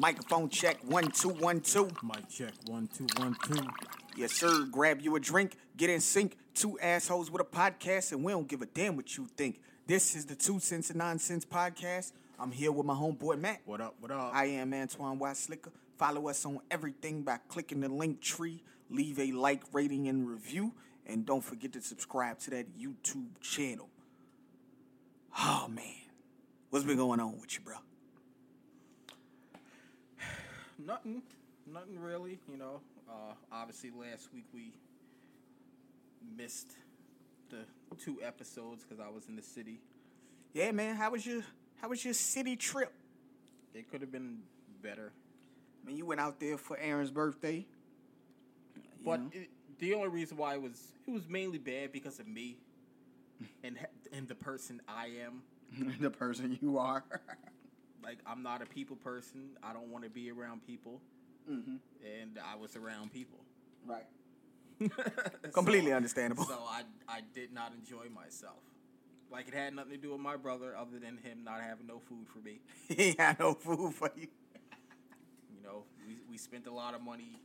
Microphone check one two one two. Mic check one two one two. Yes, sir. Grab you a drink, get in sync. Two assholes with a podcast, and we don't give a damn what you think. This is the Two Cents and Nonsense podcast. I'm here with my homeboy Matt. What up? What up? I am Antoine Y. Slicker. Follow us on everything by clicking the link tree. Leave a like, rating, and review. And don't forget to subscribe to that YouTube channel. Oh, man. What's been going on with you, bro? Nothing. Nothing really. You know. Uh, obviously, last week we missed the two episodes because I was in the city. Yeah, man. How was your How was your city trip? It could have been better, I mean, you went out there for Aaron's birthday. But it, the only reason why it was it was mainly bad because of me, and and the person I am. the person you are. Like I'm not a people person. I don't want to be around people, mm-hmm. and I was around people. Right. Completely So- understandable. So I I did not enjoy myself. Like it had nothing to do with my brother, other than him not having no food for me. he ain't had no food for you. You know, we we spent a lot of money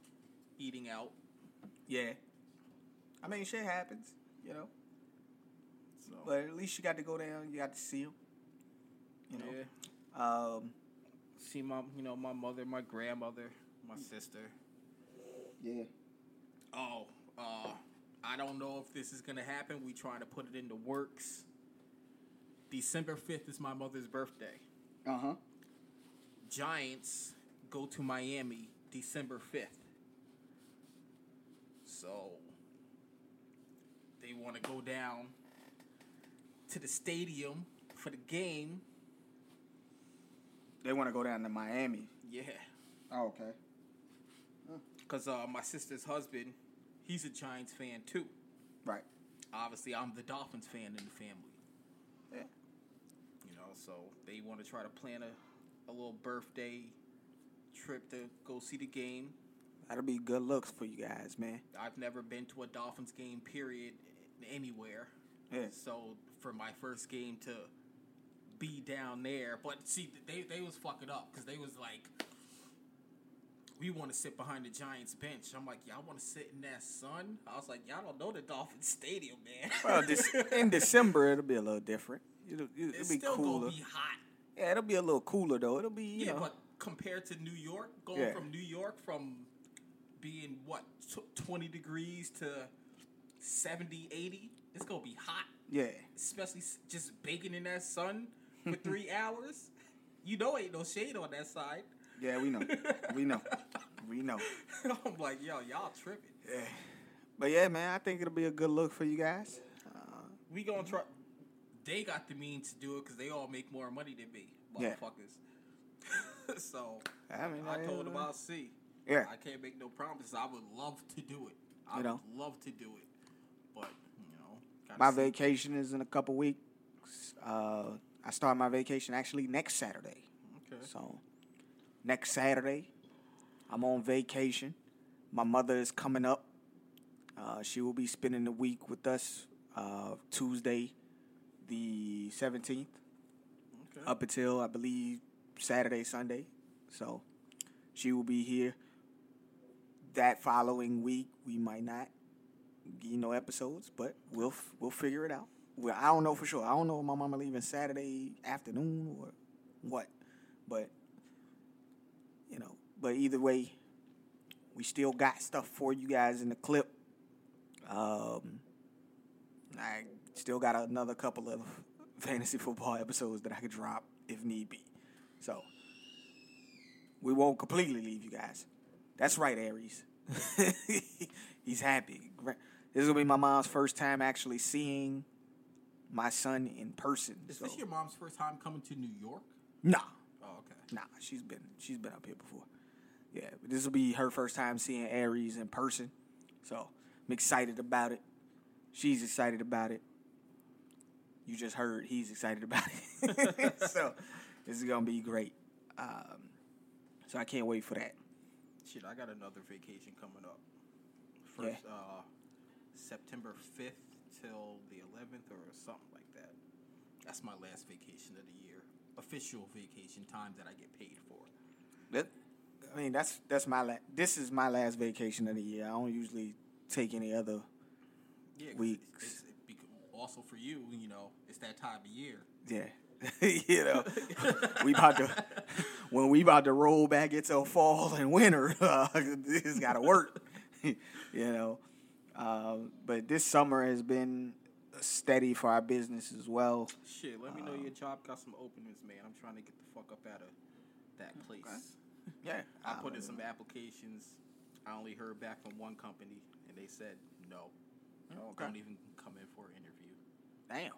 eating out. Yeah. I mean, shit happens, you know. So But at least you got to go down. You got to see him. You know. yeah, Um. see my you know my mother, my grandmother, my sister. Yeah. Oh, uh, I don't know if this is gonna happen. We trying to put it into works. December fifth is my mother's birthday. Uh huh. Giants go to Miami December 5th. So they want to go down to the stadium for the game. They want to go down to Miami. Yeah. Oh, okay. Because uh, my sister's husband, he's a Giants fan too. Right. Obviously, I'm the Dolphins fan in the family. Yeah. You know, so they want to try to plan a, a little birthday trip to go see the game. That'll be good looks for you guys, man. I've never been to a Dolphins game, period, anywhere. Yeah. So for my first game to be down there, but see, they they was fucking up because they was like, we want to sit behind the Giants bench. I'm like, y'all want to sit in that sun? I was like, y'all don't know the Dolphins stadium, man. Well, this, in December it'll be a little different. It'll, it'll it's be still cooler. gonna be hot. Yeah, it'll be a little cooler though. It'll be you Yeah, know. but compared to New York, going Yeah. from New York from being what tw- 20 degrees to 70, 80, it's gonna be hot. yeah. especially just baking in that sun for three hours. You know, ain't no shade on that side. Yeah, we know. we know. We know. I'm like, yo, y'all tripping. Yeah. But yeah, man, I think it'll be a good look for you guys. Uh, We gonna try. They got the means to do it because they all make more money than me, Yeah. motherfuckers. so I mean, I told uh, them I'll see. Yeah. I can't make no promises. I would love to do it. I You would know. love to do it, but you know, My see. vacation is in a couple weeks. Uh, I start my vacation actually next Saturday. Okay. So next Saturday, I'm on vacation. My mother is coming up. Uh, she will be spending the week with us uh, Tuesday, the 17th, Okay. up until I believe Saturday, Sunday. So she will be here. That following week, we might not you know episodes, but we'll f- we'll figure it out. Well, I don't know for sure. I don't know if my mama leaving Saturday afternoon or what, but you know. But either way, we still got stuff for you guys in the clip. Um, I still got another couple of fantasy football episodes that I could drop if need be. So we won't completely leave you guys. That's right, Aries. He's happy. This is gonna be my mom's first time actually seeing my son in person. Is so- this your mom's first time coming to New York? Nah, Oh, okay. nah. She's been she's been up here before. Yeah, but this will be her first time seeing Aries in person. So I'm excited about it. She's excited about it. You just heard he's excited about it. so this is gonna be great. Um, so I can't wait for that. Shit, I got another vacation coming up. Yeah. First, uh, September 5th till the 11th or something like that. That's my last vacation of the year. Official vacation time that I get paid for. That I mean, that's that's my la- this is my last vacation of the year. I don't usually take any other. Yeah, Weeks. It's, it's bec- also for you, you know, it's that time of year. Yeah, you know, we about to when we about to roll back into fall and winter. Uh, this got to work, you know. Um, but this summer has been steady for our business as well. Shit, let me know your job got some openings, man. I'm trying to get the fuck up out of that place. Yeah, I put in some applications. I only heard back from one company, and they said no. Okay. Don't even come in for an interview. Damn,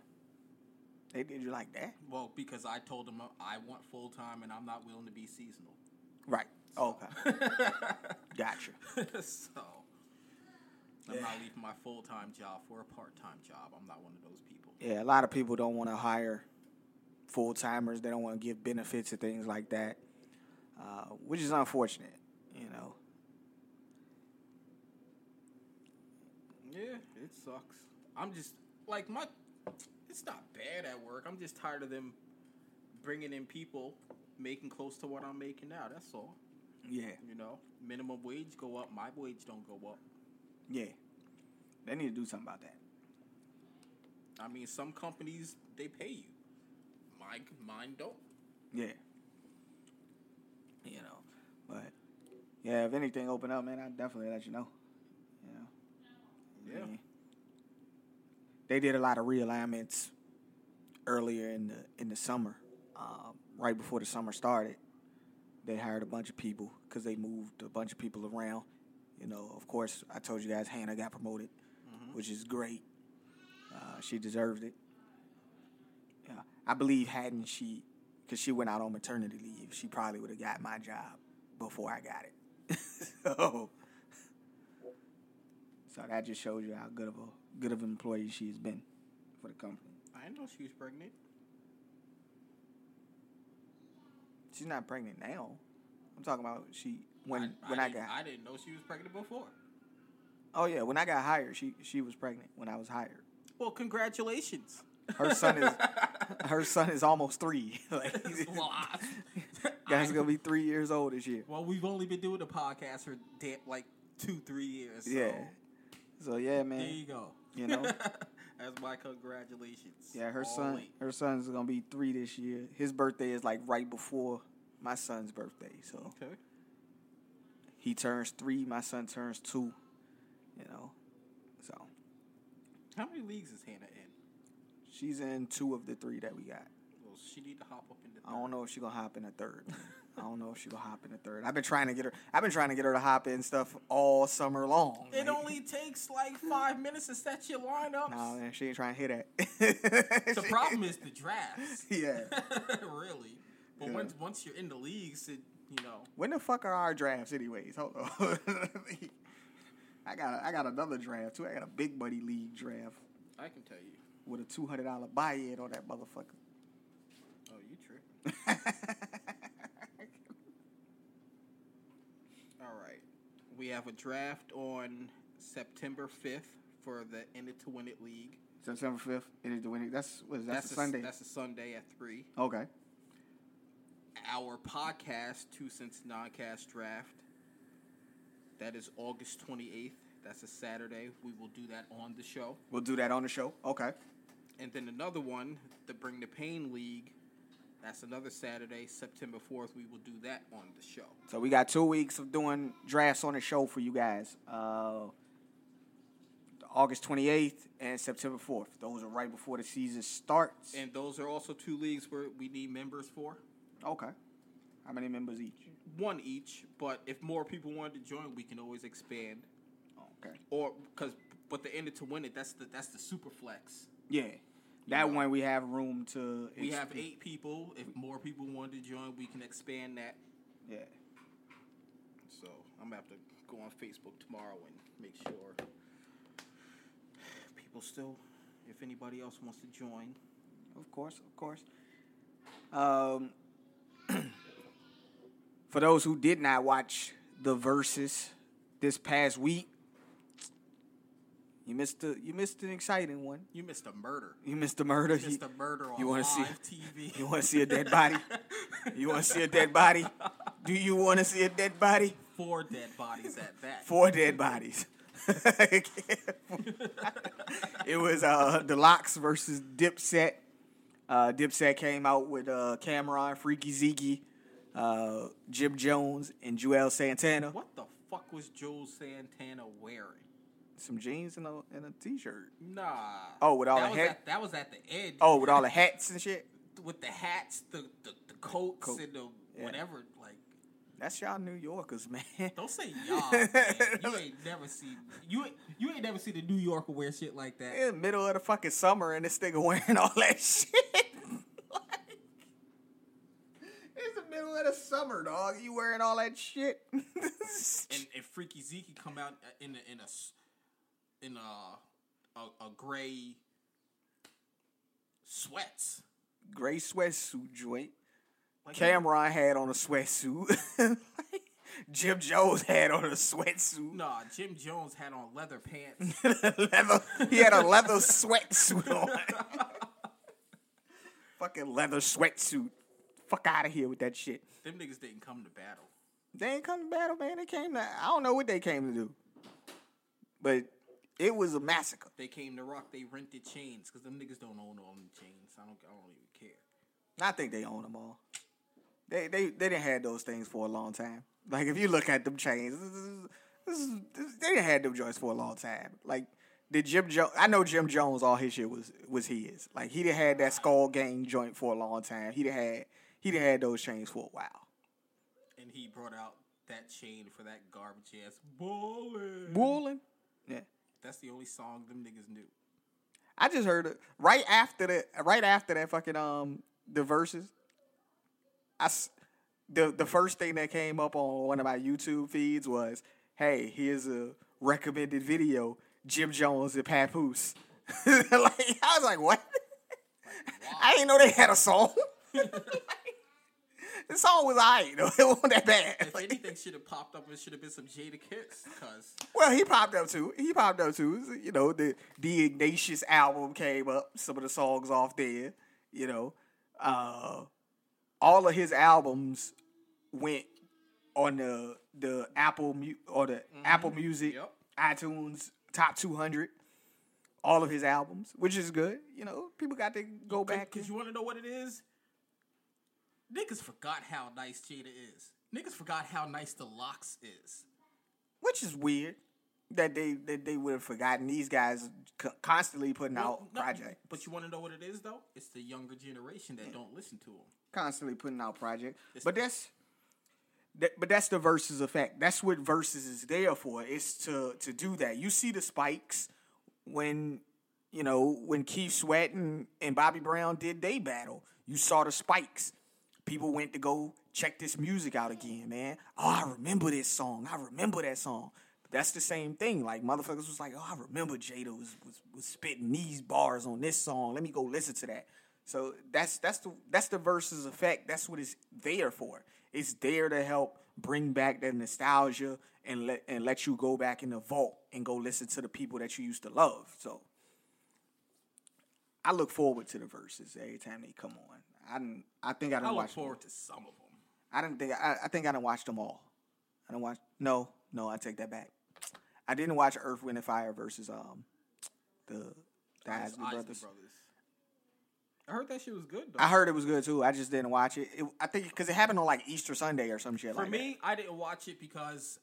they did you like that, Well, because I told them uh, I want full time and I'm not willing to be seasonal. right? Okay, gotcha. so I'm not leaving my full time job for a part time job. I'm not one of those people. Yeah, a lot of people don't want to hire full timers. They don't want to give benefits and things like that, uh, which is unfortunate. You know, Yeah, it sucks. I'm just like my. It's not bad at work. I'm just tired of them bringing in people making close to what I'm making now. That's all. yeah, You know, minimum wage go up. My wage don't go up. Yeah. They need to do something about that. I mean, some companies they pay you. Mine, mine don't. Yeah. You know, but yeah, if anything open up, man, I'll definitely let you know. You know. Yeah. I mean, They did a lot of realignments earlier in the in the summer, um, right before the summer started. They hired a bunch of people because they moved a bunch of people around. You know, of course, I told you guys Hannah got promoted, which is great. Uh, she deserved it. Yeah, I believe hadn't she, because she went out on maternity leave, she probably would have got my job before I got it. so, so that just shows you how good of a good of an employee she's been for the company. I didn't know she was pregnant. She's not pregnant now. I'm talking about she when when I, I, got. I didn't know she was pregnant before. oh yeah, when I got hired, she she was pregnant when I was hired. Well, congratulations. Her son is her son is almost three. like, well, I, guy's gonna be three years old this year. well, we've only been doing the podcast for like two, three years. So Yeah. So yeah, man. There you go. You know. That's my congratulations. Yeah, her All son late. her son's gonna be three this year. His birthday is like right before my son's birthday. So Okay. He turns three, my son turns two. You know. So How many leagues is Hannah in? she's in two of the three that we got. Well, she need to hop up in the. I don't know if she gonna hop in a third. I don't know if she gonna hop in a third. I've been trying to get her. I've been trying to get her to hop in stuff all summer long. It Like, only takes like five minutes to set your lineups. No, man, she ain't trying to hit that. the problem is the drafts. Yeah. really. But Yeah. once once you're in the leagues, it you know. When the fuck are our drafts, anyways? Hold on. I got I got another draft too. I got a big buddy league draft I can tell you. with a two hundred dollar buy-in on that motherfucker. Oh, you tripping. All right. We have a draft on September 5th for the In It to Win It League. September fifth. It is the winning. That's what is that? That's, a, a Sunday. That's a Sunday at 3. okay. Our podcast, Two Cents Noncast Draft, that is August 28th. That's a Saturday. We will do that on the show. We'll do that on the show. Okay. And then another one, the Bring the Pain League. That's another Saturday, September 4th. We will do that on the show. So we got two weeks of doing drafts on the show for you guys. Uh, August 28th and September 4th. Those are right before the season starts. And those are also two leagues where we need members for. Okay. How many members each? One each, but if more people wanted to join, we can always expand. Okay. Or because, but the end it to win it, that's the that's the super flex. Yeah. That know. one we have room to. We have eight people. If more people wanted to join, we can expand that. Yeah. So I'm gonna have to go on Facebook tomorrow and make sure people still, if anybody else wants to join. Of course, of course. Um, for those who did not watch the Verzuz this past week, you missed the you missed an exciting one. You missed a murder. You missed the murder. You missed a murder on you wanna live see- TV. You want to see a dead body? You want to see a dead body? Do you want to see a dead body? Four dead bodies at that. Four dead bodies. it was uh the LOX versus Dipset. Uh, Dipset came out with uh, Cameron, Freekey Zekey, uh, Jim Jones, and Juelz Santana. What the fuck was Juelz Santana wearing? Some jeans and a and a t-shirt. Nah. Oh, with all that the was hat- at, that was at the edge. Oh, with all the hats and shit. with the hats, the the, the coats, Coat. and the Yeah. whatever. Like, That's y'all New Yorkers, man. don't say y'all. man. You ain't never seen you you ain't never seen a New Yorker wear shit like that. in the middle of the fucking summer and this nigga wearing all that shit. like, it's the middle of the summer, dog. You wearing all that shit. And if Freaky Zeke come out in a, in a in a a, a gray sweats. Gray sweatsuit joint. Like, Cameron had on a sweatsuit. Jim Jones had on a sweatsuit. Nah, Jim Jones had on leather pants. leather. He had a leather sweatsuit on. Fucking leather sweatsuit. Fuck out of here with that shit. Them niggas didn't come to battle. They ain't come to battle, man. They came to. I don't know what they came to do, but it was a massacre. They came to rock. They rented chains because them niggas don't own all them chains. I don't. I don't even care. I think they own them all. They they they didn't have those things for a long time. Like if you look at them chains, this is, this is, this, they didn't have them joints for a long time. Like did Jim Jones? I know Jim Jones. All his shit was was his. Like he done had that Skull Gang joint for a long time. He had he done had those chains for a while. And he brought out that chain for that garbage ass ballin'. Wooling. Yeah. That's the only song them niggas knew. I just heard it right after that. Right after that fucking um the Verzuz. I the the first thing that came up on one of my YouTube feeds was, "Hey, here's a recommended video: Jim Jones and Papoose." like I was like, "What?" I didn't know they had a song. the song was alright though. It wasn't that bad. If Like, anything should have popped up, it should have been some Jadakiss. Cause Well, he popped up too. He popped up too. You know, the the Ignatius album came up. Some of the songs off there. You know, uh, all of his albums went on the the Apple Mu- or the Apple Music, Yep. iTunes top two hundred. All of his albums, which is good. You know, people got to go back. Cause you want to know what it is? Niggas forgot how nice Jada is. Niggas forgot how nice the LOX is. which is weird that they that they would have forgotten. These guys constantly putting out No, projects. But you want to know what it is though? It's the younger generation that don't listen to them. constantly putting out project. But that's that, but that's the Verzuz effect. That's what Verzuz is there for. It's to to do that. You see the spikes when you know when Keith Sweat and, and Bobby Brown did they battle. You saw the spikes. People went to go check this music out again, man. Oh, I remember this song. I remember that song. That's the same thing. Like motherfuckers was like, oh, I remember Jada was, was was spitting these bars on this song. Let me go listen to that. So that's that's the that's the Verzuz effect. That's what it's there for. It's there to help bring back that nostalgia and let and let you go back in the vault and go listen to the people that you used to love. So I look forward to the Verzuz every time they come on. I didn't. I think I I didn't look watch. them. forward to some of them. I didn't think. I, I think I didn't watch them all. I didn't watch. No, no, I take that back. I didn't watch Earth, Wind, and Fire versus um the the Isley Brothers. I heard that shit was good though. I heard it was good too. I just didn't watch it. it I think because it happened on like Easter Sunday or some shit like that. For like me, I didn't watch it because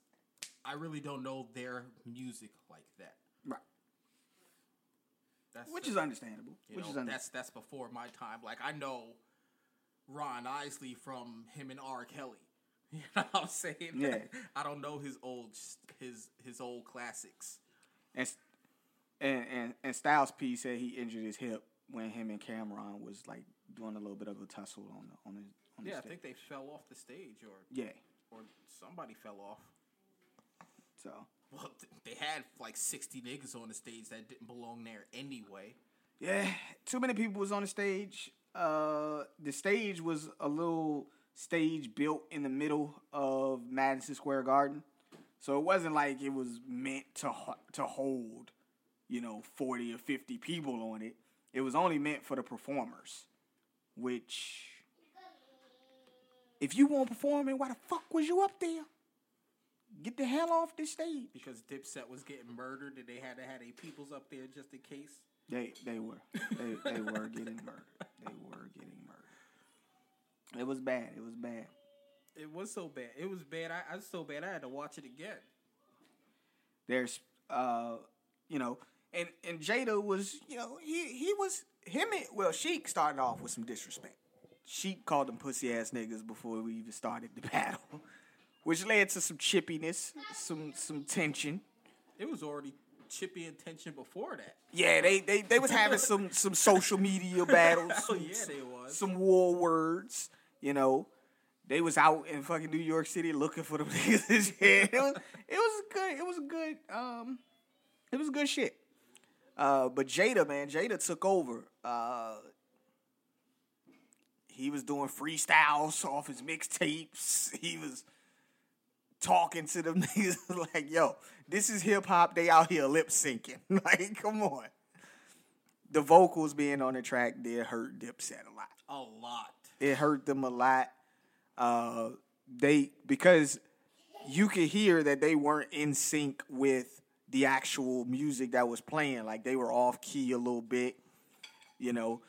I really don't know their music like that. that. Right. That's Which the- is understandable. Which know, is under- that's that's before my time. Like I know Ron Isley from him and R. Kelly. You know what I'm saying? Yeah. I don't know his old his his old classics. and and and and Styles P said he injured his hip when him and Cameron was like doing a little bit of a tussle on the on the on the Yeah, I think they fell off the stage or yeah. or somebody fell off. So Well, they had like 60 niggas on the stage that didn't belong there anyway. yeah, too many people was on the stage. Uh, the stage was a little stage built in the middle of Madison Square Garden, so it wasn't like it was meant to to hold, you know, forty or fifty people on it. It was only meant for the performers, which If you weren't performing, why the fuck was you up there? Get the hell off this stage. Because Dipset was getting murdered and they had to have a peoples up there just in case. They they were they they were getting murdered. They were getting murdered. It was bad. It was bad. It was so bad. It was bad. I, I was so bad I had to watch it again. There's uh you know and and Jada was you know he he was him and well Sheek started off with some disrespect. Sheek called them pussy ass niggas before we even started the battle, which led to some chippiness, some some tension. It was already chippy intention before that. Yeah, they they, they was having some some social media battles. Oh some, yeah, they was. some war words. You know, they was out in fucking New York City looking for them niggas. It was it was good. It was good. Um, it was good shit. Uh, but Jada, man, Jada took over. Uh, he was doing freestyles off his mixtapes. He was talking to them niggas like, "Yo, this is hip hop. They out here lip syncing. like, come on." The vocals being on the track did hurt Dipset a lot a lot. it hurt them a lot. Uh, they because you could hear that they weren't in sync with the actual music that was playing. Like they were off key a little bit, you know.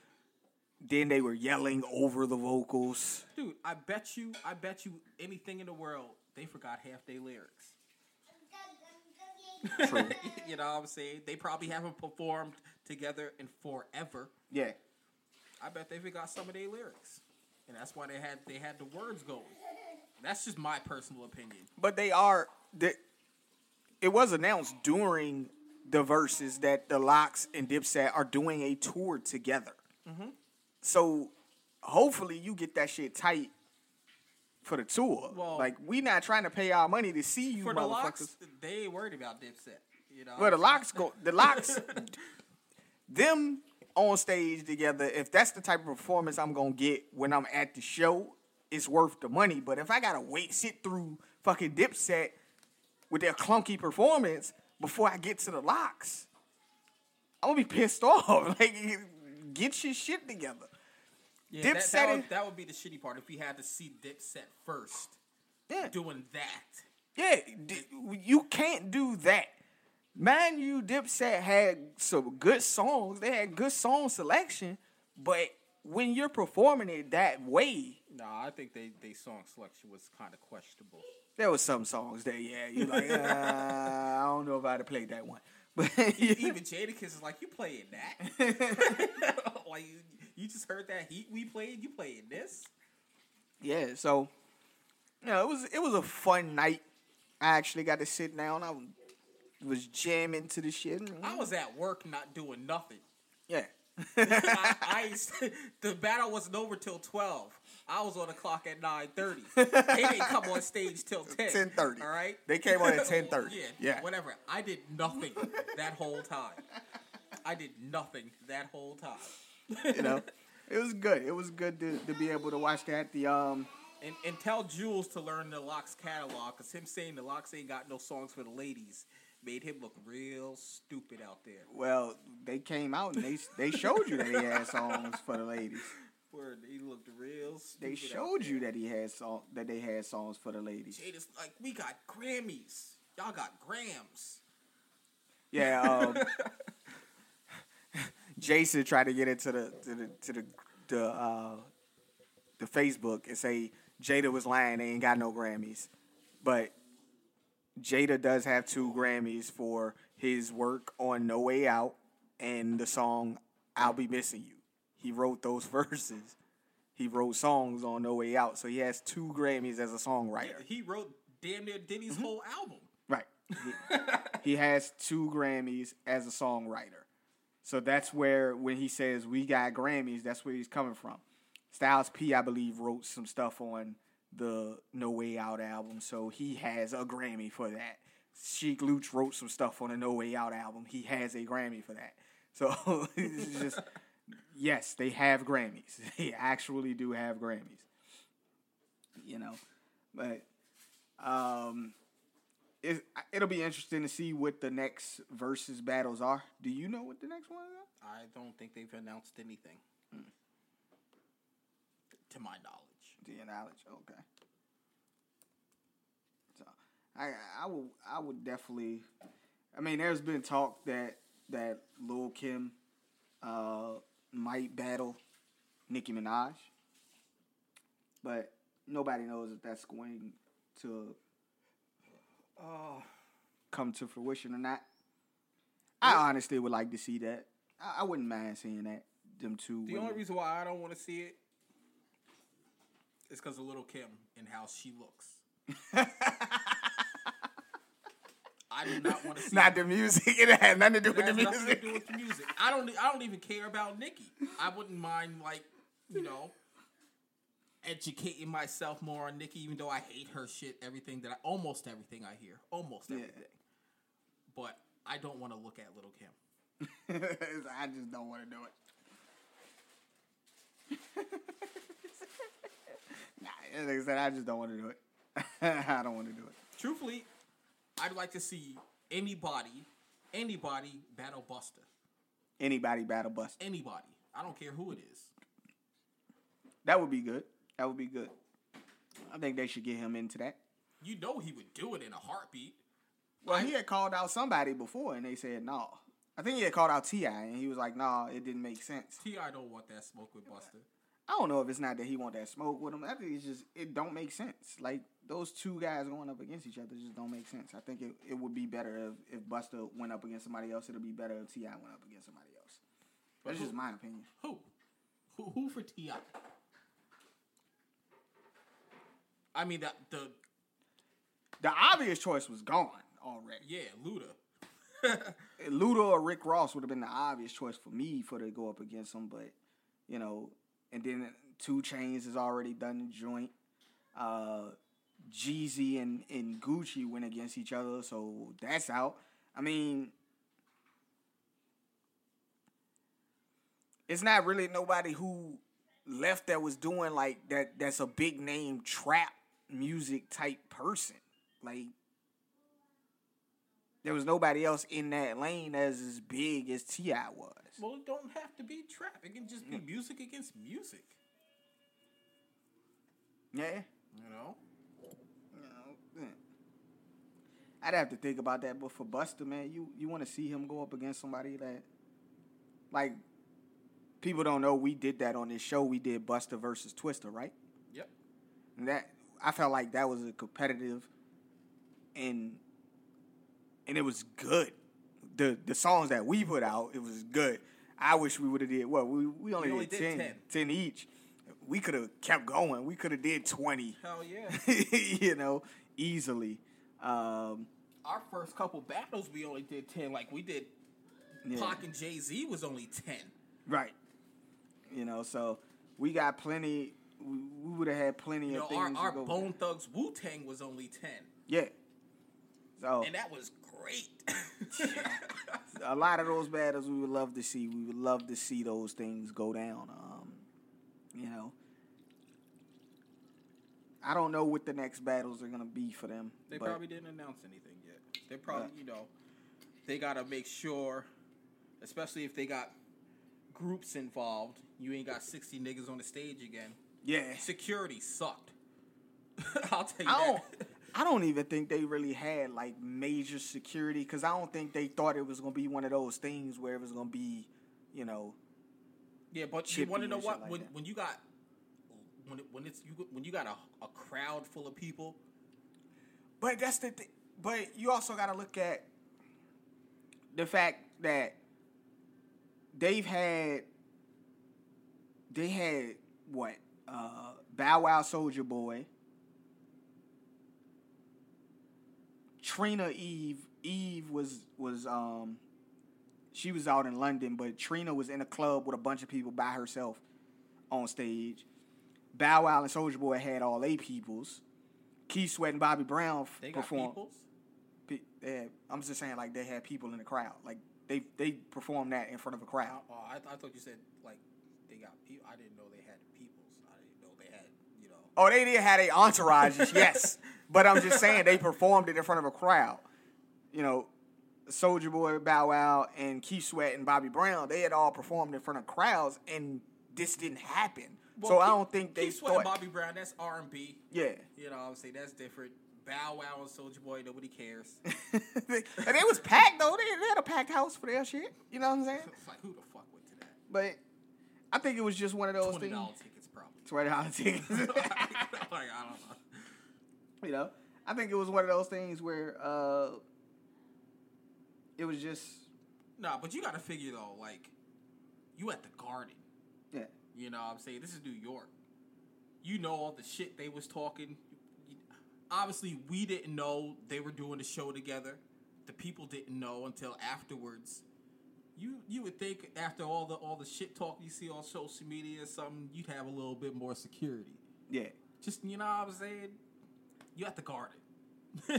Then they were yelling over the vocals. Dude, I bet you, I bet you anything in the world, they forgot half their lyrics. True. you know what I'm saying? They probably haven't performed together in forever. yeah. I bet they forgot some of their lyrics. And that's why they had they had the words going. That's just my personal opinion. But they are the it was announced during the Verzuz that the LOX and Dipset are doing a tour together. Mm-hmm. So hopefully you get that shit tight for the tour. Well- like we not trying to pay our money to see you For the motherfuckers. LOX, they ain't worried about Dipset. You know, Well, the LOX go. The LOX, them on stage together. If that's the type of performance I'm gonna get when I'm at the show, it's worth the money. But if I gotta wait, sit through fucking Dipset with their clunky performance before I get to the LOX, I'm gonna be pissed off. Like, get your shit together. Yeah, that, Dipset that, would, that would be the shitty part if we had to see Dipset first Yeah, doing that. yeah. d- You can't do that. Man, you Dipset had some good songs. They had good song selection, but when you're performing it that way, Nah, I think they, they song selection was kind of questionable. there was some songs that yeah, you're like, uh, I don't know if I'd have played that one. But Even Jadakiss is like, you playing that? like you, just heard that heat we played. You playing this? yeah, so you know, it was it was a fun night. I actually got to sit down. I was, was jamming to the shit. I was at work, not doing nothing. yeah. I, I the battle wasn't over till twelve. I was on the clock at nine thirty. They didn't come on stage till ten. 10:30. All right. They came on at 10:30. yeah. Yeah. Whatever. I did nothing that whole time. I did nothing that whole time. You know, it was good. It was good to, to be able to watch that. The um, And, and tell Juelz to learn the LOX catalog, cause him saying the LOX ain't got no songs for the ladies made him look real stupid out there. well, they came out and they they showed you that he had songs for the ladies. Where he looked real stupid. They out showed there. you that he had song that they had songs for the ladies. Jada's like, we got Grammys. Y'all got grams. Yeah, um, Jason tried to get into the to the to the the, uh, the Facebook and say Jada was lying. They ain't got no Grammys, but Jada does have two Grammys for his work on No Way Out and the song "I'll Be Missing You." He wrote those verses. He wrote songs on No Way Out, so he has two Grammys as a songwriter. He wrote damn near Diddy's Mm-hmm. whole album. Right. He, he has two Grammys as a songwriter. So that's where when he says we got Grammys, that's where he's coming from. Styles P, I believe, wrote some stuff on the No Way Out album, so he has a Grammy for that. Sheek Louch wrote some stuff on the No Way Out album. He has a Grammy for that. So it's just yes, they have Grammys. They actually do have Grammys. You know, but um, it, it'll be interesting to see what the next Verzuz battles are. Do you know what the next one is? I don't think they've announced anything. To my knowledge. To your knowledge, okay. So I I would I would definitely. I mean, there's been talk that that Lil Kim uh, might battle Nicki Minaj, but nobody knows if that's going to uh, come to fruition or not. I honestly would like to see that. I, I wouldn't mind seeing that. Them two. The women. only reason why I don't want to see it is because of Little Kim and how she looks. I do not want to see. Not the music. It had nothing to do It with the nothing music. to do with the music. I don't. I don't even care about Nicki. I wouldn't mind like you know educating myself more on Nicki, even though I hate her shit. Everything that I almost everything I hear, almost Yeah. everything. But I don't want to look at Little Kim. I just don't want to do it. nah, like I said, I just don't want to do it. I don't want to do it. Truthfully, I'd like to see anybody, anybody battle Busta. Anybody battle bust. Anybody. I don't care who it is. That would be good. That would be good. I think they should get him into that. You know he would do it in a heartbeat. Well, he had called out somebody before, and they said no. I think he had called out T.I., and he was like, "No, it didn't make sense." T.I. don't want that smoke with Busta. I don't know if it's not that he want that smoke with him. I think it's just it don't make sense. Like those two guys going up against each other just don't make sense. I think it, it would be better if, if Busta went up against somebody else. It'll be better if T.I. went up against somebody else. That's who- just my opinion. Who? Who, who for T.I.? I mean the the The obvious choice was gone already. yeah Luda. Luda or Rick Ross would have been the obvious choice for me for to go up against him, but you know, and then 2 Chainz has already done the joint. Uh, Jeezy and, and Gucci went against each other, so that's out. I mean, it's not really nobody who left that was doing like that. That's a big name trap music type person, like. There was nobody else in that lane as as big as T.I. was. Well, it don't have to be trap. It can just be mm. music against music. Yeah, You know. you know. I'd have to think about that, but for Busta, man, you you want to see him go up against somebody that, like, people don't know we did that on this show. We did Busta versus Twista, right? Yep. And that I felt like that was a competitive, and and it was good. The the songs that we put out, it was good. I wish we would have did what we we only, only did, did 10, 10. 10 each. We could have kept going. We could have did twenty. Hell yeah. you know, easily. Um, Our first couple battles, we only did ten. Like we did. yeah. Pac and Jay Z was only ten. Right. You know, so we got plenty. We, we would have had plenty You of our, things. our to go Bone Thugs Wu Tang was only ten, Yeah. So and that was great. a lot of those battles we would love to see. We would love to see those things go down. Um, you know, I don't know what the next battles are gonna be for them. They probably didn't announce anything yet. They probably, you know, they gotta make sure, especially if they got groups involved. You ain't got sixty niggas on the stage again. Yeah, Security sucked. I'll tell you I don't. that. I don't even think they really had like major security because I don't think they thought it was gonna be one of those things where it was gonna be, you know, Yeah, but you want to know what? like when that. when you got when it, when it's you when you got a, a crowd full of people. But that's the thing. But you also got to look at the fact that they've had they had what uh, Bow Wow Soulja Boy, Trina Eve. Eve was was um she was out in London, but Trina was in a club with a bunch of people by herself on stage. Bow Wow and Soulja Boy had all they peoples. Keith Sweat and Bobby Brown They got performed. Pe- had- I'm just saying, like they had people in the crowd. Like they they performed that in front of a crowd. Oh, I, I thought you said like they got people. I didn't know they had peoples. I didn't know they had you know. Oh, they did have a entourages, yes. But I'm just saying they performed it in front of a crowd. You know, Soulja Boy, Bow Wow, and Keith Sweat and Bobby Brown, they had all performed in front of crowds, and this didn't happen. so I don't think they Keith Sweat and. Bobby Brown. That's R and B. Yeah, You know, obviously that's different. Bow Wow and Soulja Boy, nobody cares. and it was packed though. They, they had a packed house for their shit. You know what I'm saying? it's like who the fuck went to that? But I think it was just one of those things. tickets Twenty dollar tickets. like I don't know. you know, I think it was one of those things where uh, it was just Nah, but you got to figure though, like you at the Garden. yeah. You know, what I'm saying this is New York. You know all the shit they was talking. Obviously, we didn't know they were doing the show together. The people didn't know until afterwards. You you would think after all the all the shit talk you see on social media or something, you'd have a little bit more security. Yeah. Just you know what I'm saying? You at the garden. they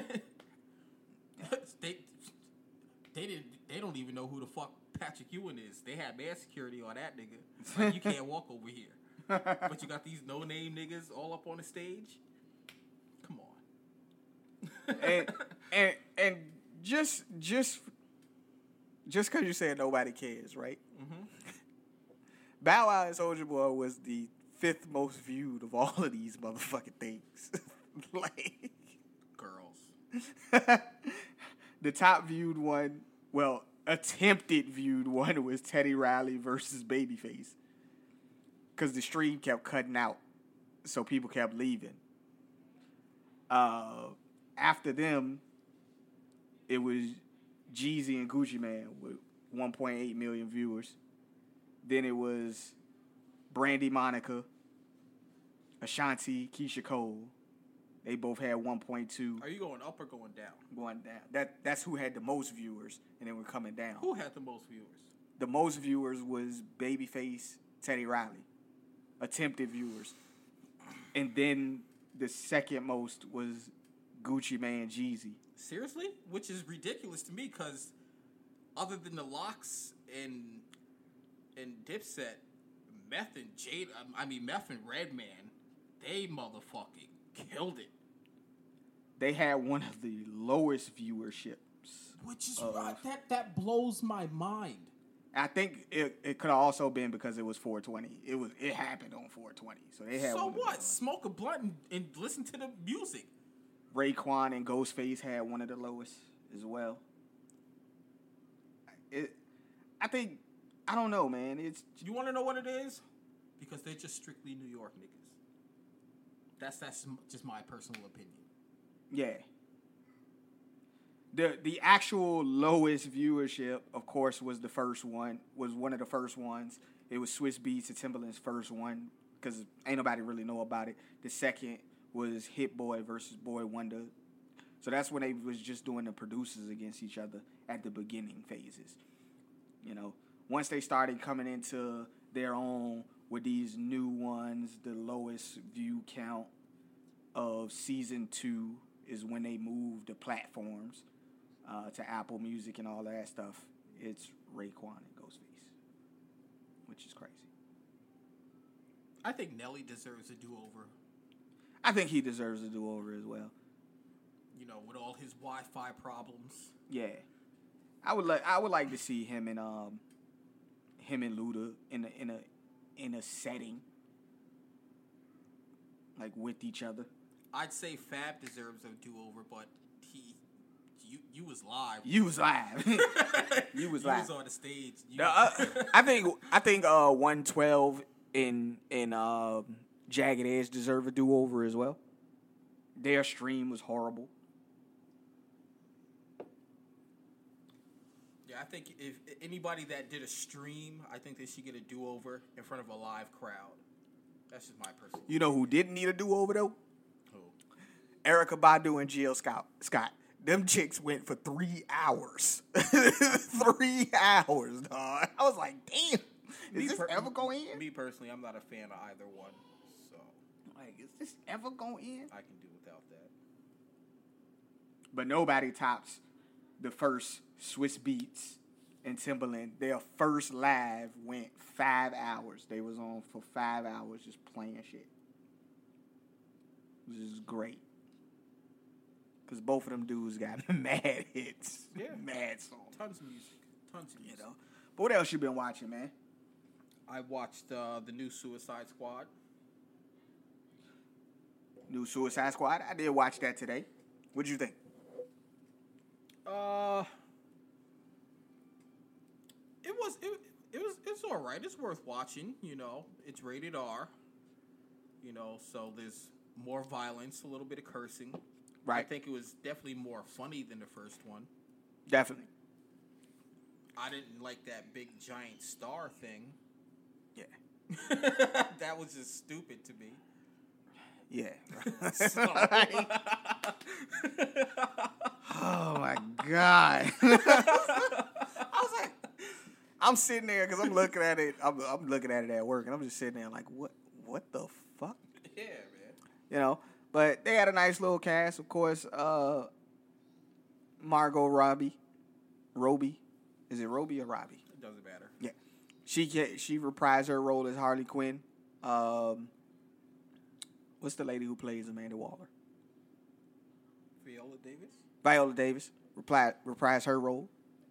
they didn't they don't even know who the fuck Patrick Ewing is. They had bad security on that nigga. Like you can't walk over here. But you got these no name niggas all up on the stage. Come on. and and and just just just because you said nobody cares, right? Mhm. Bow Wow and Soulja Boy was the fifth most viewed of all of these motherfucking things. like Girls. the top viewed one, well, attempted viewed one was Teddy Riley versus Babyface. Because the stream kept cutting out, so people kept leaving. Uh, after them, it was Jeezy and Gucci Mane with 1.8 million viewers. Then it was Brandy Monica, Ashanti, Keyshia Cole. They both had 1.2 Are you going up or going down? going down. That that's who had the most viewers, and then we're coming down. Who had the most viewers? The most viewers was Babyface, Teddy Riley, attempted viewers, and then the second most was Gucci Mane, Jeezy. Seriously? Which is ridiculous to me because other than the locks and and Dipset, Meth and Jade, um, I mean Meth and Redman, they motherfucking killed it. They had one of the lowest viewerships. Which is Of- right, that that blows my mind. I think it, it could have also been because it was 420. It was it happened on 420, so they had. So what? Smoke a blunt and, and listen to the music. Raekwon and Ghostface had one of the lowest as well. It, I think, I don't know, man. It's You want to know what it is? Because they're just strictly New York niggas. That's that's just my personal opinion. yeah. The the actual lowest viewership, of course, was the first one. Was one of the first ones. It was Swizz Beatz and Timbaland's first one because ain't nobody really know about it. The second was Hit Boy versus Boy Wonder. So that's when they was just doing the producers against each other at the beginning phases. You know, once they started coming into their own with these new ones, the lowest view count of season two is when they moved the platforms uh, to Apple Music and all that stuff. It's Raekwon and Ghostface, which is crazy. I think Nelly deserves a do over. I think he deserves a do over as well. You know, with all his Wi-Fi problems. Yeah, I would like I would like to see him and um him and Luda in a in a in a setting like with each other. I'd say Fab deserves a do over, but he, you, you was live. You was live. You was You live. was on the stage. You, No, uh, I think I think uh, one twelve in in um, Jagged Edge deserve a do over as well. Their stream was horrible. yeah, I think if anybody that did a stream, I think they should get a do over in front of a live crowd. That's just my personal. You know who didn't need a do over though? Who? Erykah Badu and Jill Scott. Scott. Them chicks went for three hours. three hours, dog. I was like, damn. Is Me this per- ever going in? Me personally, I'm not a fan of either one, Like, is this ever going in? I can do without that. But nobody tops the first Swizz Beatz and Timbaland. Their first live went five hours. They was on for five hours just playing shit. Which is great. Cause both of them dudes got mad hits. Yeah. Mad songs. Tons of music, tons of You know. But what else you been watching, man? I watched uh, the new Suicide Squad. New Suicide Squad. I did watch that today. What'd you think? Uh, it was it, it was it's all right. It's worth watching. You know, it's rated R. You know, so there's more violence, a little bit of cursing. Right. I think it was definitely more funny than the first one. Definitely. I didn't like that big giant star thing. Yeah. that was just stupid to me. Yeah. Oh my god. I was like, I'm sitting there because I'm looking at it. I'm, I'm looking at it at work, and I'm just sitting there like, what? What the fuck? yeah, man. You know. But they had a nice little cast, of course. Uh, Margot Robbie, Robbie, is it Robbie or Robbie? It doesn't matter. Yeah, she she reprised her role as Harley Quinn. Um, what's the lady who plays Amanda Waller? Viola Davis. Viola Davis repli- reprised her role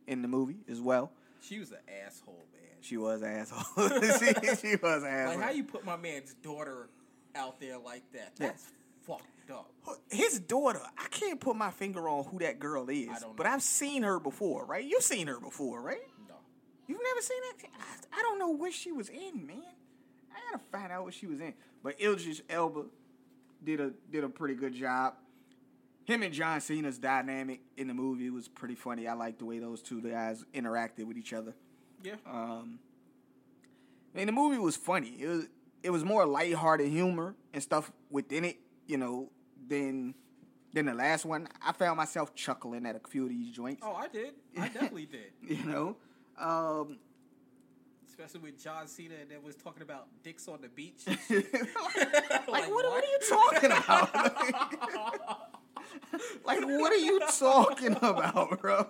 in the movie as well. She was an asshole, man. She was an asshole. she, she was an asshole. Like how you put my man's daughter out there like that? Yeah. That's fucked up. His daughter, I can't put my finger on who that girl is, but. I've seen her before, right? You've seen her before, right? No. You've never seen that? I, I don't know what she was in, man. I gotta find out what she was in. But Idris Elba did a did a pretty good job. Him and John Cena's dynamic in the movie was pretty funny. I like the way those two guys interacted with each other. Yeah. Um, I mean, the movie was funny. It was it was more lighthearted humor and stuff within it, you know, than than the last one. I found myself chuckling at a few of these joints. oh, I did. I definitely did. You know, um, Especially with John Cena that was talking about dicks on the beach. like, Like, what, what what? are you talking about? like, what are you talking about, bro?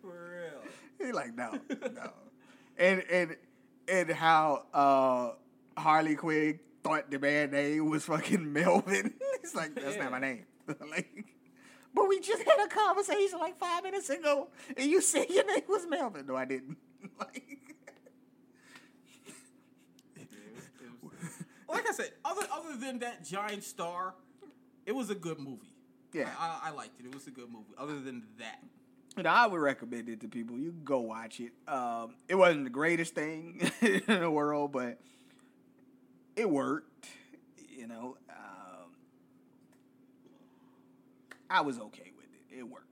For real. He like, no, no. And and and how uh Harley Quinn thought the man name was fucking Melvin. He's like, that's not my name. like but we just had a conversation like five minutes ago, and you said your name was Melvin. No, I didn't. like, It was- it was- like I said, other other than that giant star, it was a good movie. Yeah. I, I, I liked it. It was a good movie. Other than that, know, I would recommend it to people. You go watch it. Um, it wasn't the greatest thing in the world, but it worked. You know, um, I was okay with it. It worked.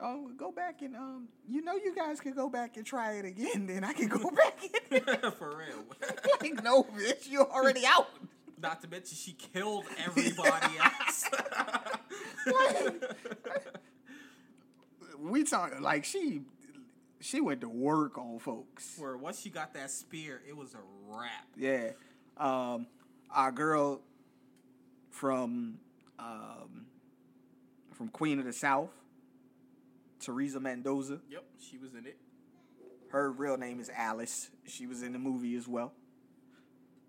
You. Oh, go back and um, you know, you guys can go back and try it again. Then I can go back in. for real. like, no, bitch, you're already out. Not to mention she killed everybody else. We talk like she, she went to work on folks. Where once she got that spear, it was a wrap. Yeah. Um, our girl from um, from Queen of the South, Teresa Mendoza. Yep, she was in it. Her real name is Alice. She was in the movie as well.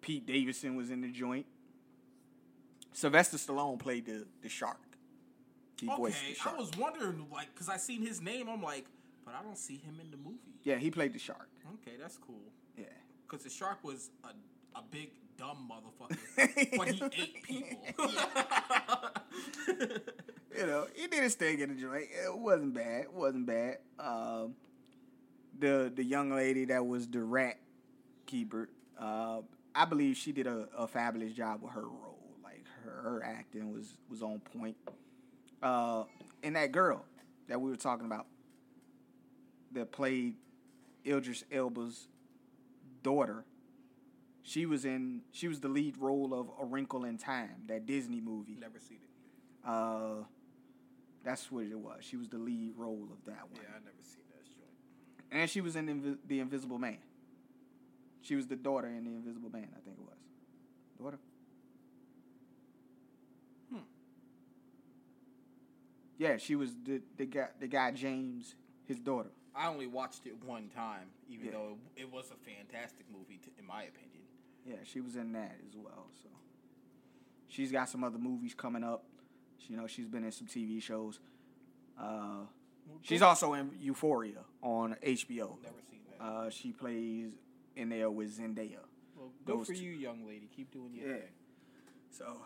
Pete Davidson was in the joint. Sylvester Stallone played the the shark. He Okay, the I was wondering, like, because I seen his name, I'm like, but I don't see him in the movie. Yeah, he played the shark. Okay, that's cool. Yeah. Because the shark was a, a big, dumb motherfucker, but he ate people. you know, he did his thing in the joint. It wasn't bad. It wasn't bad. Um, the the young lady that was the rat keeper, uh, I believe she did a, a fabulous job with her role. Like her, her acting was was on point. Uh, and that girl that we were talking about that played Idris Elba's daughter. She was in. She was the lead role of A Wrinkle in Time, that Disney movie. Never seen it. Uh, that's what it was. She was the lead role of that one, Yeah, I never seen that joint. and she was in Invi- the Invisible Man. She was the daughter in the Invisible Man, I think it was. Daughter. Hmm. Yeah, she was the the guy the guy James, his daughter. I only watched it one time, even Yeah. though it, it was a fantastic movie, to, in my opinion. Yeah, she was in that as well. So she's got some other movies coming up. She, you know, she's been in some TV shows. Uh, she's also in Euphoria on HBO. Never seen that. Uh, she plays in there with Zendaya. well, good those for two- you, young lady. Keep doing your Yeah. thing. So,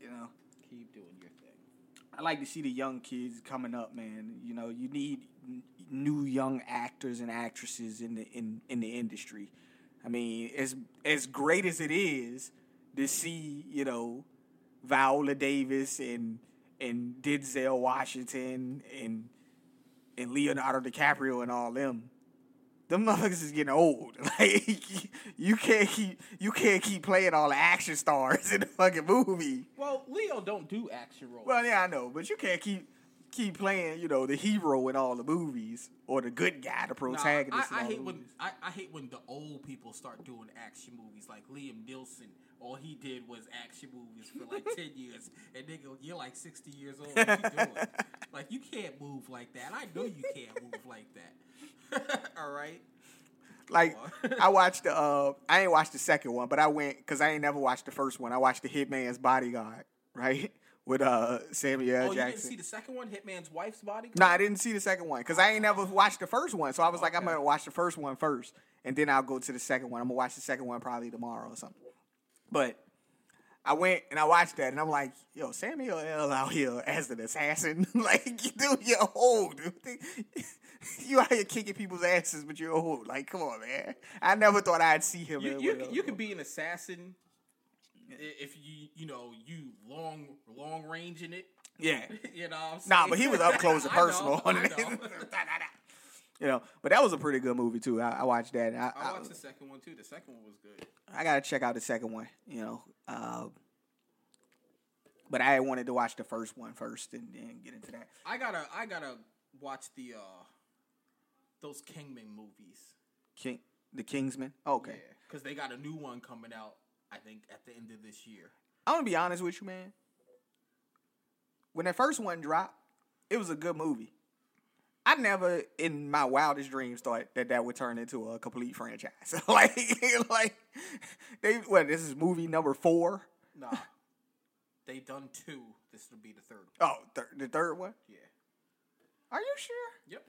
you know, Keep doing your thing. I like to see the young kids coming up, man. You know, you need n- new young actors and actresses in the in in the industry. I mean, as as great as it is to see, you know, Viola Davis and and Denzel Washington and and Leonardo DiCaprio and all them. Them motherfuckers is getting old. Like you can't keep you can't keep playing all the action stars in the fucking movie. Well, Leo don't do action roles. Well, yeah, I know, but you can't keep keep playing, you know, the hero in all the movies or the good guy, the Nah, protagonist. I, I all hate when. I, I hate when the old people start doing action movies like Liam Neeson. All he did was action movies for like ten years, and nigga, you're like sixty years old. What you doing? like you can't move like that. I know you can't move like that. all right. like. I watched the uh I ain't watched the second one, but I went because I ain't never watched the first one. I watched the Hitman's Bodyguard, right? With uh Samuel L. Oh, you didn't Jackson. see the second one, Hitman's Wife's Bodyguard? No, I didn't see the second one because I ain't never watched the first one. So I was like, I'm gonna watch the first one first, and then I'll go to the second one. I'm gonna watch the second one probably tomorrow or something. But I went and I watched that, and I'm like, yo, Samuel L. out here as an assassin, like, dude, you're old. Dude. you out here kicking people's asses, but you're old. Like, come on, man. I never thought I'd see him. You you, you can be an assassin if you you know you long long range in it. yeah. You know. What I'm Nah, but he was up close and I know, personal on it. You know, but that was a pretty good movie too. I, I watched that. I, I I- watched the second one too. The second one was good. I gotta check out the second one, you know. Uh, but I wanted to watch the first one first and then get into that. I gotta I gotta watch the uh those Kingman movies. King, the Kingsman. Okay, because they got a new one coming out. I think at the end of this year. I'm gonna be honest with you, man. When that first one dropped, it was a good movie. I never, in my wildest dreams, thought that that would turn into a complete franchise. like, like they. What? This is movie number four. Nah, they done two. This will be the third. Oh, thir- the third one. Yeah. Are you sure? Yep.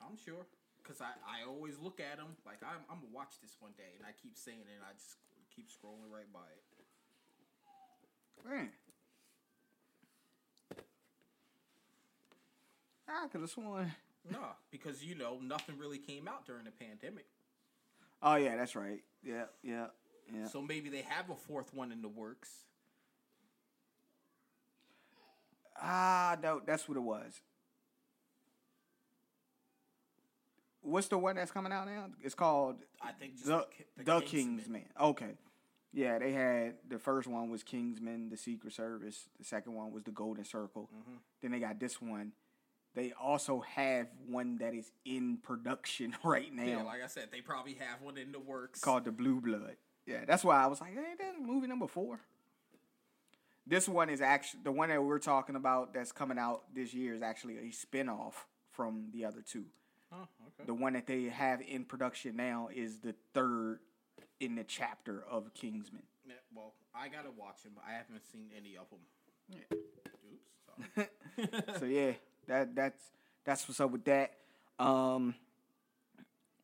I'm sure. Cause I, I always look at them like I'm I'm gonna watch this one day, and I keep saying it, and I just keep scrolling right by it. Man. I could have sworn. No, because you know nothing really came out during the pandemic, Oh yeah, that's right. Yeah, yeah, yeah. so maybe they have a fourth one in the works. Ah, no, that's what it was. What's the one that's coming out now? It's called I think just the Ki- the, Kingsman. Kingsman. Okay, yeah, they had the first one was Kingsman, the Secret Service. The second one was the Golden Circle. Mm-hmm. Then they got this one. They also have one that is in production right now. Yeah, like I said, they probably have one in the works. called the Blue Blood. Yeah, that's why I was like, hey, that movie number four. This one is actually the one that we're talking about that's coming out this year is actually a spin-off from the other two. Oh, okay. The one that they have in production now is the third in the chapter of Kingsman. Yeah, well, I gotta watch them. But I haven't seen any of them. Oops. Sorry. so yeah, that that's that's what's up with that. Um,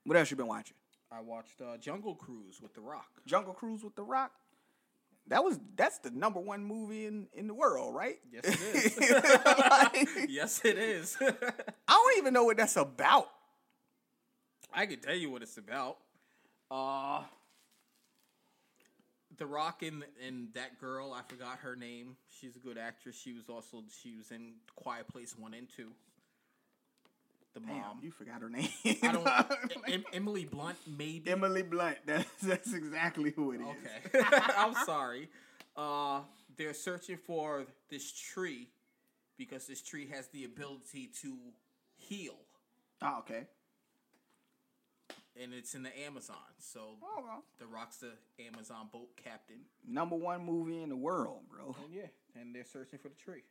what else you been watching? I watched uh, Jungle Cruise with The Rock. Jungle Cruise with The Rock. That was that's the number one movie in in the world, right? Yes, it is. Like, yes, it is. I don't even know what that's about. I can tell you what it's about. Uh, the Rock and and that girl, I forgot her name. She's a good actress. She was also she was in Quiet Place One and Two. The Damn, mom. you forgot her name. I don't. em- Emily Blunt, maybe. Emily Blunt. That's that's exactly who it is. Okay, I'm sorry. Uh, they're searching for this tree because this tree has the ability to heal, Oh, okay. And it's in the Amazon. So Oh, the Rock's the Amazon boat captain. Number one movie in the world, bro. And yeah, and they're searching for the tree.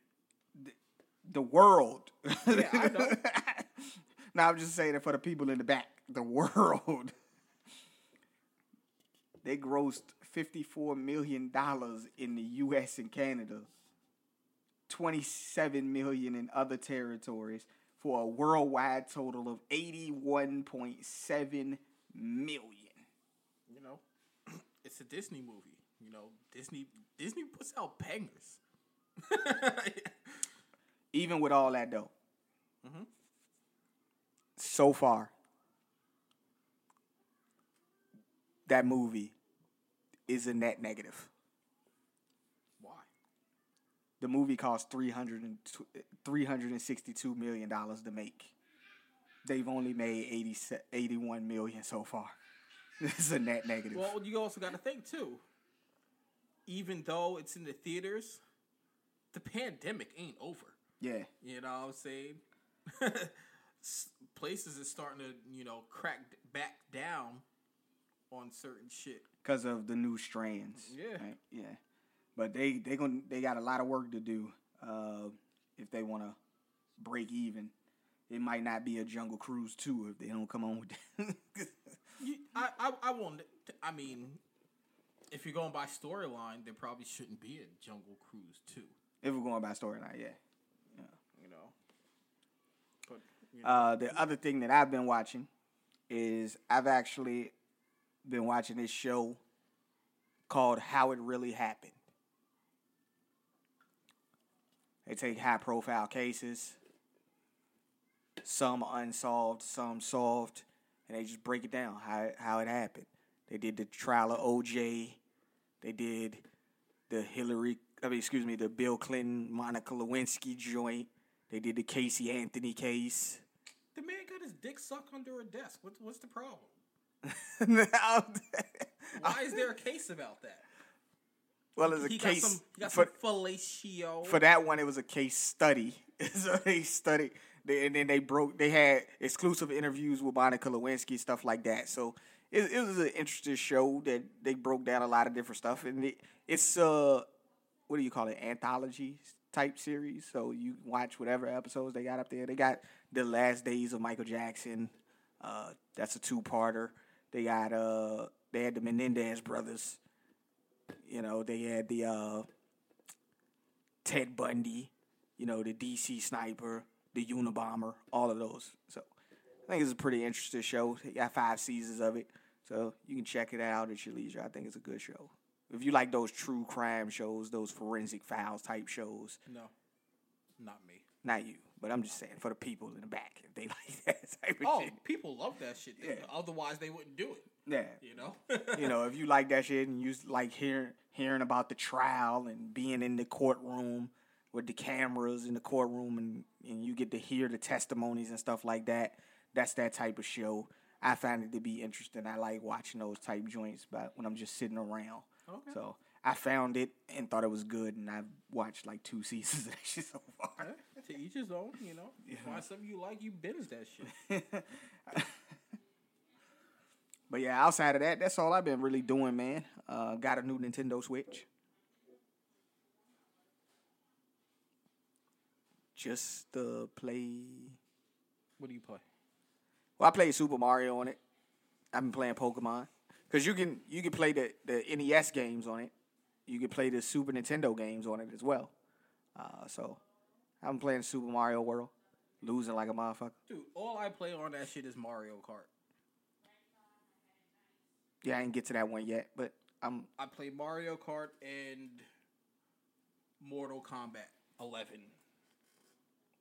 The world. Yeah, I know. now I'm just saying it for the people in the back. The world. They grossed $54 million in the US and Canada, 27 million in other territories for a worldwide total of 81.7 million. You know, it's a Disney movie. You know, Disney Disney puts out bangers. Even with all that though, Mhm. so far, that movie is a net negative. The movie cost 300 $362 million to make. They've only made 80, 81 million so far. This is a net negative. Well, you also got to think too. Even though it's in the theaters, the pandemic ain't over. yeah. You know what I'm saying? Places are starting to, you know, crack back down on certain shit. because of the new strands. Yeah. right? yeah. But they they going they got a lot of work to do uh, if they want to break even. It might not be a Jungle Cruise two if they don't come on with that. I, I, I won't. I mean, if you're going by storyline, there probably shouldn't be a Jungle Cruise two. if we're going by storyline, yeah. You know, but you know, Uh, the other thing that I've been watching is I've actually been watching this show called How It Really Happened. They take high profile cases, some unsolved, some solved, and they just break it down how how it happened. They did the trial of OJ. They did the Hillary, I mean, excuse me, the Bill Clinton, Monica Lewinsky joint. They did the Casey Anthony case. the man got his dick sucked under a desk. What's what's the problem? Why is there a case about that? Well, it's a he case got some, he got for, some fellatio. for that one. It was a case study. so they studied, they, and then they broke. They had exclusive interviews with Monica Lewinsky, stuff like that. So it, it was an interesting show that they broke down a lot of different stuff, and it, it's uh, what do you call it? Anthology type series. So you watch whatever episodes they got up there. They got the last days of Michael Jackson. Uh, that's a two parter. They got uh, they had the Menendez brothers. You know, they had the uh, Ted Bundy, you know, the DC sniper, the Unabomber, all of those. So I think it's a pretty interesting show. They got five seasons of it. So you can check it out at your leisure. I think it's a good show. If you like those true crime shows, those forensic files type shows, no, not me. not you, but I'm just saying for the people in the back, if they like that type of Oh, shit. people love that shit. Yeah. Otherwise, they wouldn't do it. Yeah. You know. you know, if you like that shit and you like hearing hearing about the trial and being in the courtroom with the cameras in the courtroom and, and you get to hear the testimonies and stuff like that, that's that type of show. I find it to be interesting. I like watching those type joints, but when I'm just sitting around. Okay. So I found it and thought it was good, and I've watched like two seasons of that shit so far. Yeah, to each his own, you know. You Find something you like, you binge that shit. But yeah, outside of that, that's all I've been really doing, man. Uh, got a new Nintendo Switch. Just to play. What do you play? Well, I played Super Mario on it. I've been playing Pokemon because you can you can play the the NES games on it. You can play the Super Nintendo games on it as well. Uh, so I'm playing Super Mario World, losing like a motherfucker. Dude, all I play on that shit is Mario Kart. Yeah, I didn't get to that one yet, but I'm I play Mario Kart and Mortal Kombat 11.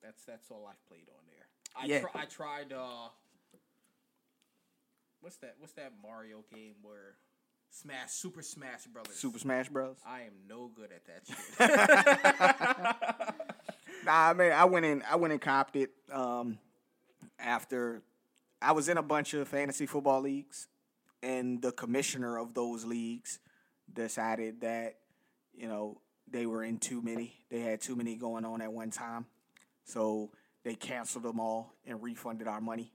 That's that's all I've played on there. I Yeah. tr- I tried uh What's that what's that Mario game where Smash Super Smash Brothers. Super Smash Bros. I am no good at that shit. Nah, I mean, I went in. I went and copped it um, after I was in a bunch of fantasy football leagues, and the commissioner of those leagues decided that you know they were in too many. They had too many going on at one time, so they canceled them all and refunded our money.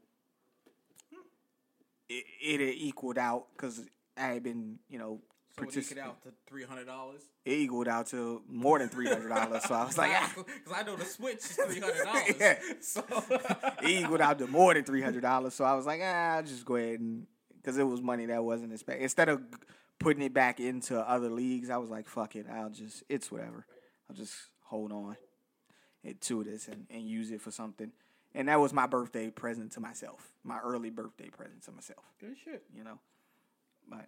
It it equaled out because I had been you know so you out to three hundred dollars. it equaled out to more than three hundred dollars. so I was like, ah. because I know the Switch is three hundred dollars. Yeah. So it equaled out to more than three hundred dollars. So I was like, ah, I'll just go ahead and because it was money that wasn't expected. Instead of putting it back into other leagues, I was like, fuck it, I'll just it's whatever. I'll just hold on to this and, and use it for something. And that was my birthday present to myself, my early birthday present to myself. good shit. You know, but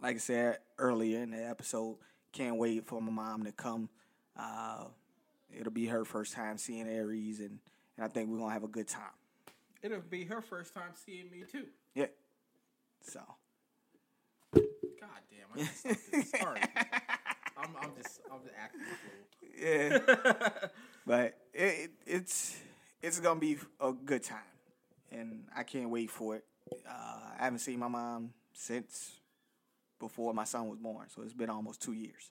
like I said earlier in the episode, can't wait for my mom to come. Uh, it'll be her first time seeing Aries, and, and I think we're gonna have a good time. It'll be her first time seeing me too. Yeah. So. God damn, I. Sorry. I'm, I'm just I'm just acting. Yeah. but it, it, it's it's gonna be a good time, and I can't wait for it. Uh, I haven't seen my mom since before my son was born, so it's been almost two years.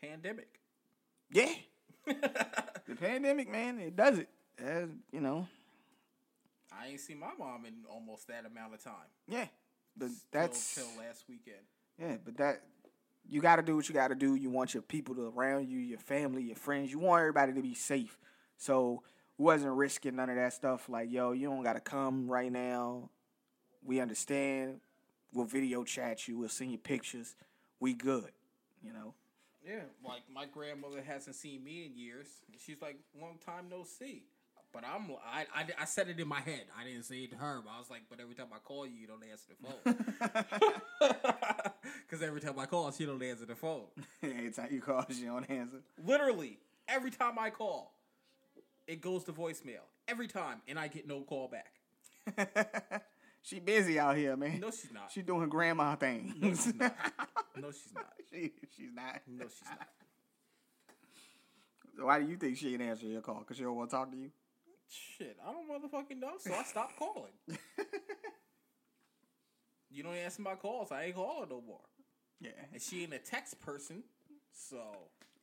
Pandemic. Yeah, the pandemic, man, it does it. As, you know, I ain't seen my mom in almost that amount of time. yeah, but Till- that's till last weekend. Yeah, but that you got to do what you got to do. You want your people to around you, your family, your friends. You want everybody to be safe. So wasn't risking none of that stuff. Like, yo, you don't got to come right now. We understand. We'll video chat you. We'll send you pictures. We good. You know. Yeah, like my grandmother hasn't seen me in years. She's like, long time no see. But I'm, I, I, I said it in my head. I didn't say it to her. But I was like, but every time I call you, you don't answer the phone. Because every time I call, she don't answer the phone. Anytime you call, she don't answer. Literally, every time I call, it goes to voicemail. Every time, and I get no call back. She busy out here, man. No, she's not. She doing grandma things. No, she's not. No, she's not. she, she's not. No, she's not. Why do you think she ain't answering your call? Cause she don't want to talk to you. Shit, I don't motherfucking know, so I stopped calling. you don't answer my calls, I ain't calling no more. Yeah. And she ain't a text person, so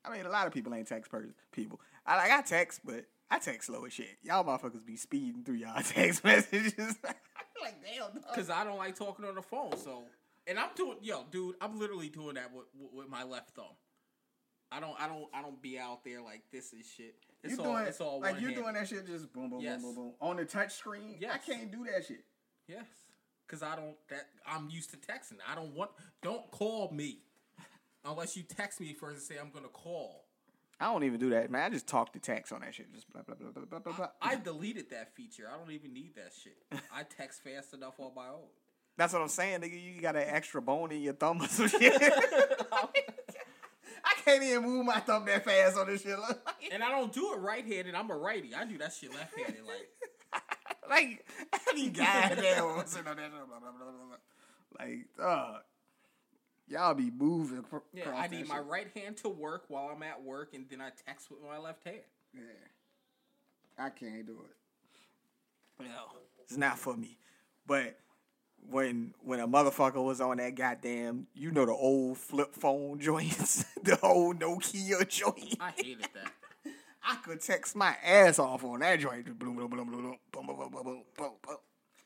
I mean, a lot of people ain't text person people. I like I text, but I text slow as shit. Y'all motherfuckers be speeding through y'all text messages. like damn. because I don't like talking on the phone. So, and I'm doing, yo, dude, I'm literally doing that with, with, my left thumb. I don't, I don't, I don't be out there like this and shit. It's you all, doing it's all like you doing that shit just boom boom Yes. boom boom boom on the touch screen. Yes. I can't do that shit. Yes, because I don't. That I'm used to texting. I don't want. Don't call me unless you text me first and say I'm gonna call. I don't even do that, man. I just talk to text on that shit. Just blah blah blah blah blah blah. blah. I deleted that feature. I don't even need that shit. I text fast enough on my own. That's what I'm saying, nigga. You got an extra bone in your thumb or some shit. I can't even move my thumb that fast on this shit. And I don't do it right handed. I'm a righty. I do that shit left handed. Like, like, goddamn on that? Blah, blah, blah, blah, blah. Like, uh, y'all be moving. Cr- yeah, I need my shit. right hand to work while I'm at work, and then I text with my left hand. Yeah. I can't do it. No, it's not for me. But when when a motherfucker was on that goddamn, you know the old flip phone joints, the old Nokia joint. I hated that. I could text my ass off on that joint. Boom, boom, boom, boom, boom, boom, boom, boom, boom, boom, boom.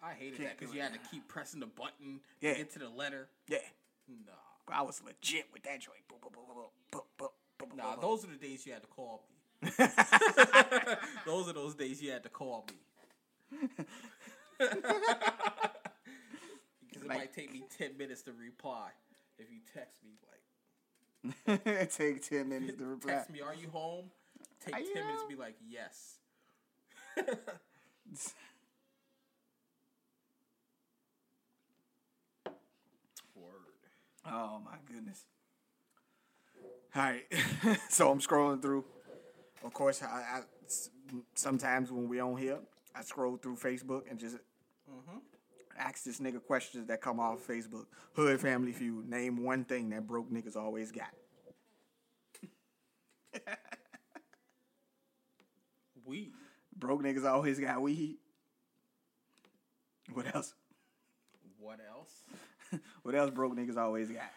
I hated Can't that because you had to keep pressing the button Yeah. to get to the letter. Yeah, Nah. I was legit with that joint. Boom, boom, boom, boom, boom, boom, Nah, those are the days you had to call me. those are those days you had to call me. because it Like- might take me 10 minutes to reply if you text me. Like. Take ten minutes to reply. text me, are you home? Take Are 10 you minutes to be like, yes. Word. Oh my goodness. All right, so I'm scrolling through. Of course, I, I sometimes when we on here, I scroll through Facebook and just mm-hmm. ask this nigga questions that come off Facebook. Hood Family Feud. Name one thing that broke niggas always got. Weed. Broke niggas always got weed. What else? What else? What else broke niggas always got?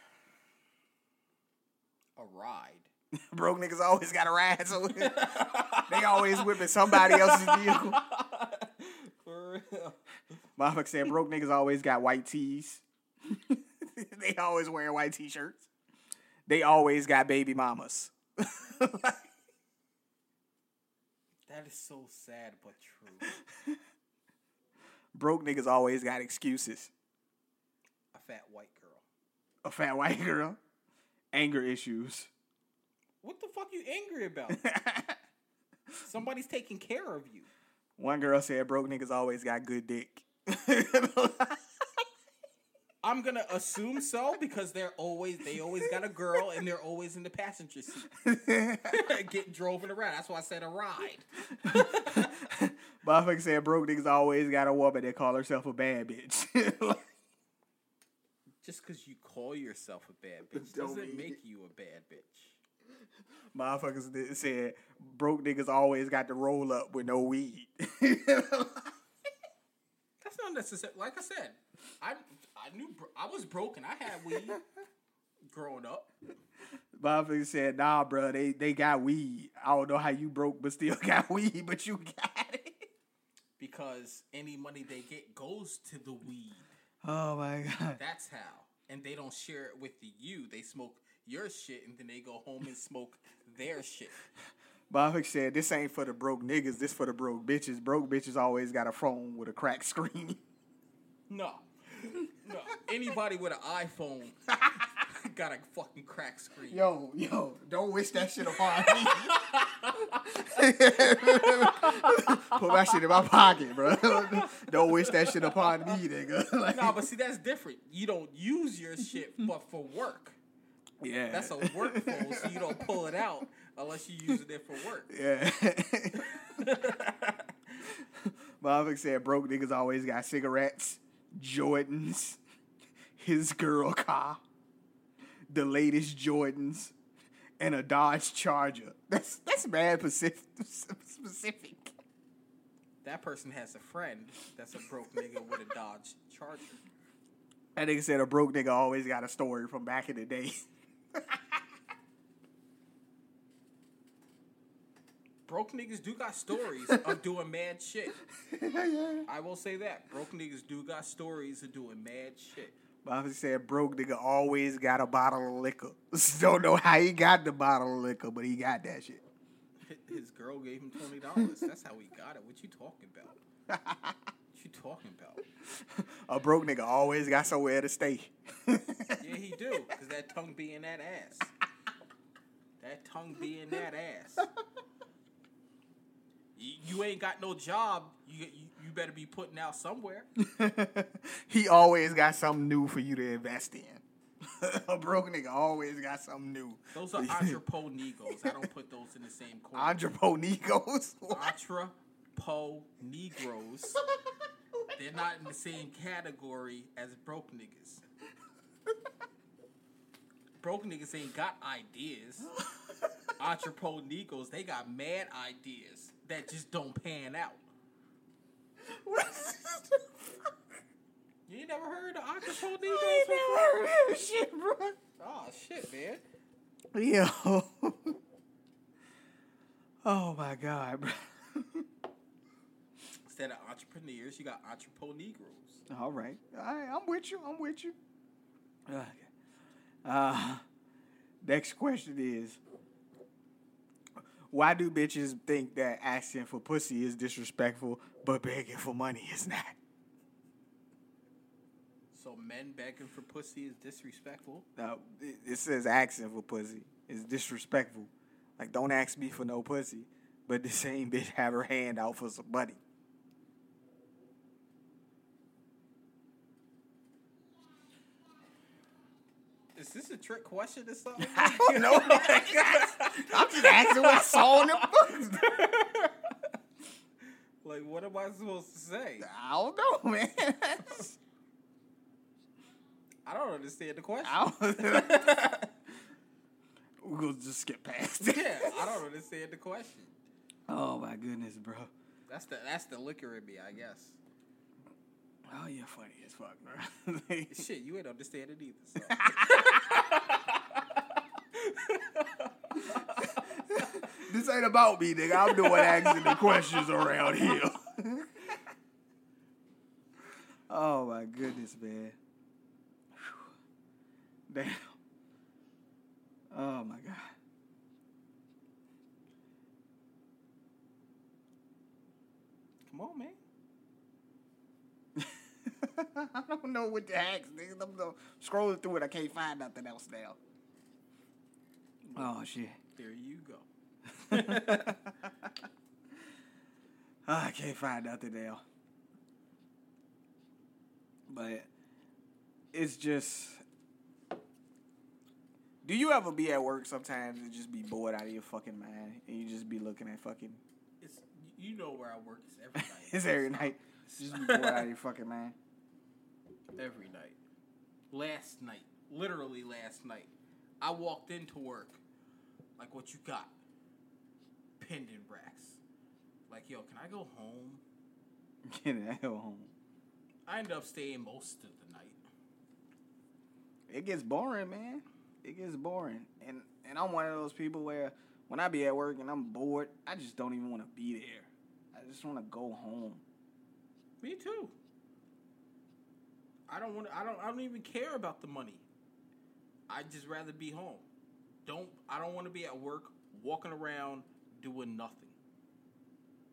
A ride. broke niggas always got a ride, so they always whipping somebody else's vehicle. For real. Mama said broke niggas always got white tees. they always wearing white t-shirts. They always got baby mamas. That is so sad but true. broke niggas always got excuses. Fat white girl. A fat white girl, anger issues. What the fuck you angry about? Somebody's taking care of you. One girl said broke niggas always got good dick. I'm gonna assume so because they're always they always got a girl and they're always in the passenger seat, getting driven around. That's why I said a ride. Motherfucker said broke niggas always got a woman that call herself a bad bitch. Just because you call yourself a bad bitch Don't doesn't make it. you a bad bitch. Motherfuckers did- said broke niggas always got to roll up with no weed. That's not necessary. Like I said, I I knew bro- I was broken. I had weed growing up. Motherfucker said, nah, bro, they, they got weed. I don't know how you broke, but still got weed, but you got it. because any money they get goes to the weed. Oh my god. That's how. And they don't share it with you. They smoke your shit and then they go home and smoke their shit. Motherfucker said, this ain't for the broke niggas, this for the broke bitches. Broke bitches always got a phone with a cracked screen. No. No. Anybody with an iPhone got a fucking crack screen. Yo, yo, don't wish that shit upon me. Put that shit in my pocket, bro. don't wish that shit upon me, nigga. Like, No, but see that's different. You don't use your shit but for work. yeah. That's a work phone, so you don't pull it out unless you using it for work. Yeah. Motherfucker said broke niggas always got cigarettes, Jordans, his girl car, the latest Jordans, and a Dodge Charger. That's that's mad specific. specific. That person has a friend that's a broke nigga with a Dodge Charger. That nigga said a broke nigga always got a story from back in the day. Broke niggas do got stories of doing mad shit. I will say that. Broke niggas do got stories of doing mad shit. Motherfucker said broke nigga always got a bottle of liquor. Don't know how he got the bottle of liquor, but he got that shit. His girl gave him twenty dollars. That's how he got it. What you talking about? What you talking about? A broke nigga always got somewhere to stay. Yeah, he do. Cause that tongue be in that ass. That tongue be in that ass. You, ain't got no job. You, you better be putting out somewhere. he always got something new for you to invest in. a broke nigga always got something new. Those are entreprenegos. I don't put those in the same corner. Entreprenegos. Entrepo Negroes. They're not in the same category as broke niggas. Broke niggas ain't got ideas. Entrepo Negros, they got mad ideas that just don't pan out. You ain't never heard of I Negros ain't before? never heard of shit, bro. Oh shit, man. Yo. oh my god, bro. Instead of entrepreneurs, you got Entrepo Negroes. All right. All right, I'm with you. I'm with you. Okay. Uh, next question is Why do bitches think that asking for pussy is disrespectful, but begging for money is not? So men begging for pussy is disrespectful. Now, it, it says asking for pussy is disrespectful. Like, don't ask me for no pussy, but the same bitch have her hand out for some money. Is this a trick question or something? I don't know. I'm just asking what I saw in the books. like, what am I supposed to say? I don't know, man. I don't understand the question. I We're gonna just skip past it. yeah, I don't understand the question. Oh my goodness, bro. That's the that's the liquor in me, I guess. Oh, you're funny as fuck, bro. Shit, you ain't understand it either. So. this ain't about me, nigga. I'm doing asking the questions around here. oh my goodness, man. Whew. Damn. Oh my god. Come on, man. I don't know what to ask, nigga. I'm scrolling through it. I can't find nothing else now. Oh shit. There you go. Ah, I can't find nothing now. But it's just. Do you ever be at work sometimes and just be bored out of your fucking mind and you just be looking at fucking? It's you know where I work. It's every night. It's every night. Just be bored out of your fucking mind. Every night. Last night, literally last night, I walked into work. Like, what you got? Pendant racks. Like, yo, can I go home? Get the hell home. I ended up staying most of the night. It gets boring, man. It gets boring, and and I'm one of those people where when I be at work and I'm bored, I just don't even want to be there. I just want to go home. Me too. I don't want. I don't. I don't even care about the money. I'd just rather be home. Don't. I don't want to be at work walking around doing nothing.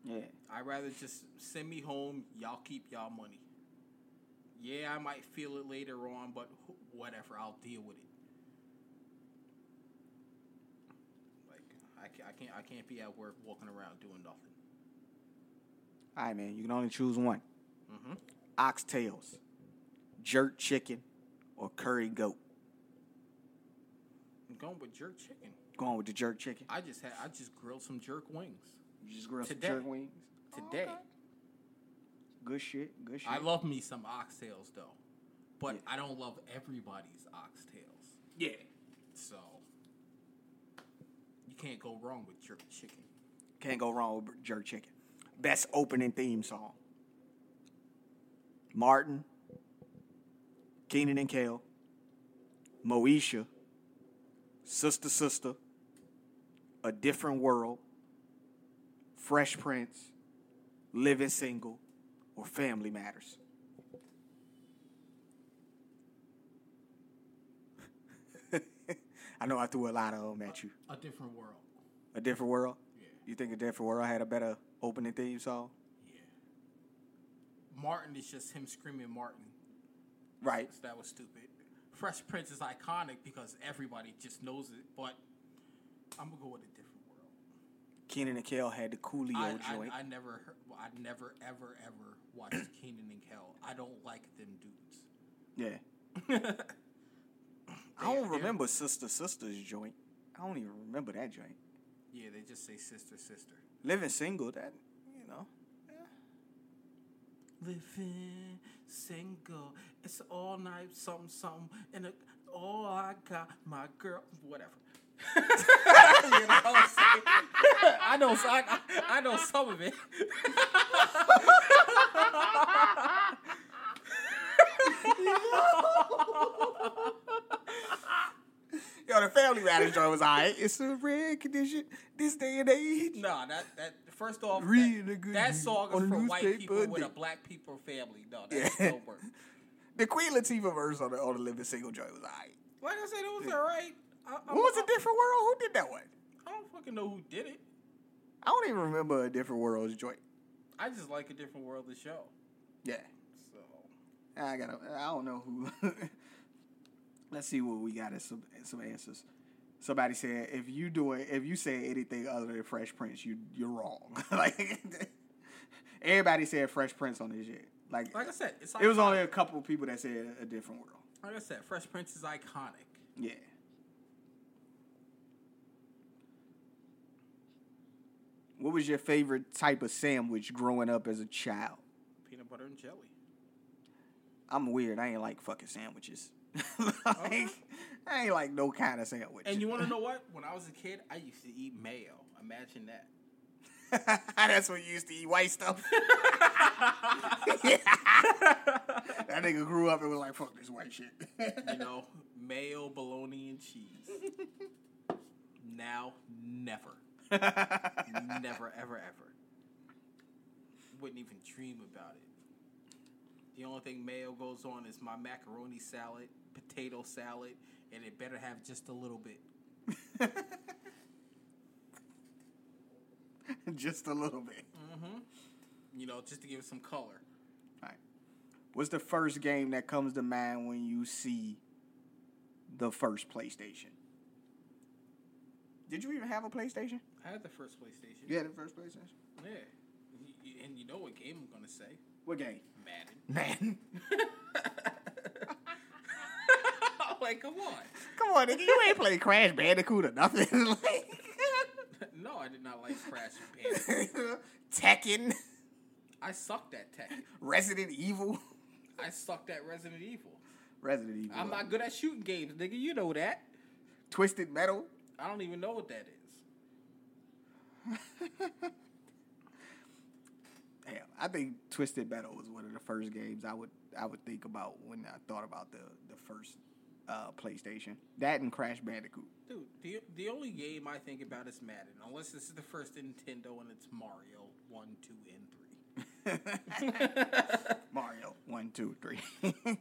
Yeah. I'd rather just send me home. Y'all keep y'all money. Yeah, I might feel it later on, but whatever. I'll deal with it. Like I can't. I can't. I can't be at work walking around doing nothing. All right, man. You can only choose one: Mm-hmm. oxtails, jerk chicken, or curry goat. I'm going with jerk chicken. Going with the jerk chicken. I just had. I just grilled some jerk wings You just grill some Today. jerk wings. Oh, today. Okay. Good shit. Good shit. I love me some oxtails though, but Yeah. I don't love everybody's oxtails. Yeah. So you can't go wrong with jerk chicken. Can't go wrong with jerk chicken. Best opening theme song. Martin, Kenan and Kel, Moesha, Sister Sister, A Different World, Fresh Prince, Living Single, or Family Matters. I know I threw a lot of them at you. A different world. A Different World? Yeah. You think A Different World had a better opening theme song? Yeah. Martin is just him screaming Martin. Right. So that was stupid. Fresh Prince is iconic because everybody just knows it, but I'm gonna go with a different world. Kenan and Kel had the Coolio I, joint. I, I never, heard, I never, ever, ever watched Kenan and Kel. I don't like them dudes. yeah. I don't remember Sister Sister's joint. I don't even remember that joint. Yeah, they just say sister, sister. Living single, that you know. Living single, it's all night, something, something, and it, all I got, my girl, whatever. you know what I'm saying? I know, I, I know some of it. Yo, the Family Matters joint was alright. It's a rare condition this day and age. No, that that first off, Read that, that song on is the for white people with a black people family. No, that Yeah. don't work. The Queen Latifah verse on the, on the Living Single joint was alright. Like I said, it was alright. I, I, What was I, a different world? Who did that one? I don't fucking know who did it. I don't even remember a different world's joint. I just like a different world to show. Yeah. So I gotta. I don't know who. Let's see what we got as some some answers. Somebody said if you do it, if you say anything other than Fresh Prince, you you're wrong. like everybody said Fresh Prince on this shit. Like, like I said, it's it was only a couple of people that said a different world. like I said, Fresh Prince is iconic. Yeah. What was your favorite type of sandwich growing up as a child? Peanut butter and jelly. I'm weird. I ain't like fucking sandwiches. like, I ain't like no kind of sandwich. And you want to know what? When I was a kid, I used to eat mayo. Imagine that. That's when you used to eat white stuff. that nigga grew up and was like, fuck this white shit. You know, mayo, bologna, and cheese. Now, never. never, ever, ever. Wouldn't even dream about it. The only thing mayo goes on is my macaroni salad, potato salad, and it better have just a little bit. Just a little bit. Mm-hmm. You know, just to give it some color. All right. What's the first game that comes to mind when you see the first PlayStation? Did you even have a PlayStation? I had the first PlayStation. You had the first PlayStation? Yeah. And you know what game I'm going to say? What game? Madden. Man. like, come on. Come on, nigga, you ain't played Crash Bandicoot or nothing. like, No, I did not like Crash Bandicoot. Tekken, I sucked at Tekken. Resident Evil, I sucked at Resident Evil. Resident Evil. I'm not good at shooting games, nigga. You know that. Twisted Metal. I don't even know what that is. Damn, I think Twisted Metal was one of the first games I would I would think about when I thought about the the first uh, PlayStation. That and Crash Bandicoot. Dude, the the only game I think about is Madden, unless this is the first Nintendo and it's Mario one, two, and three. Mario one, two, three.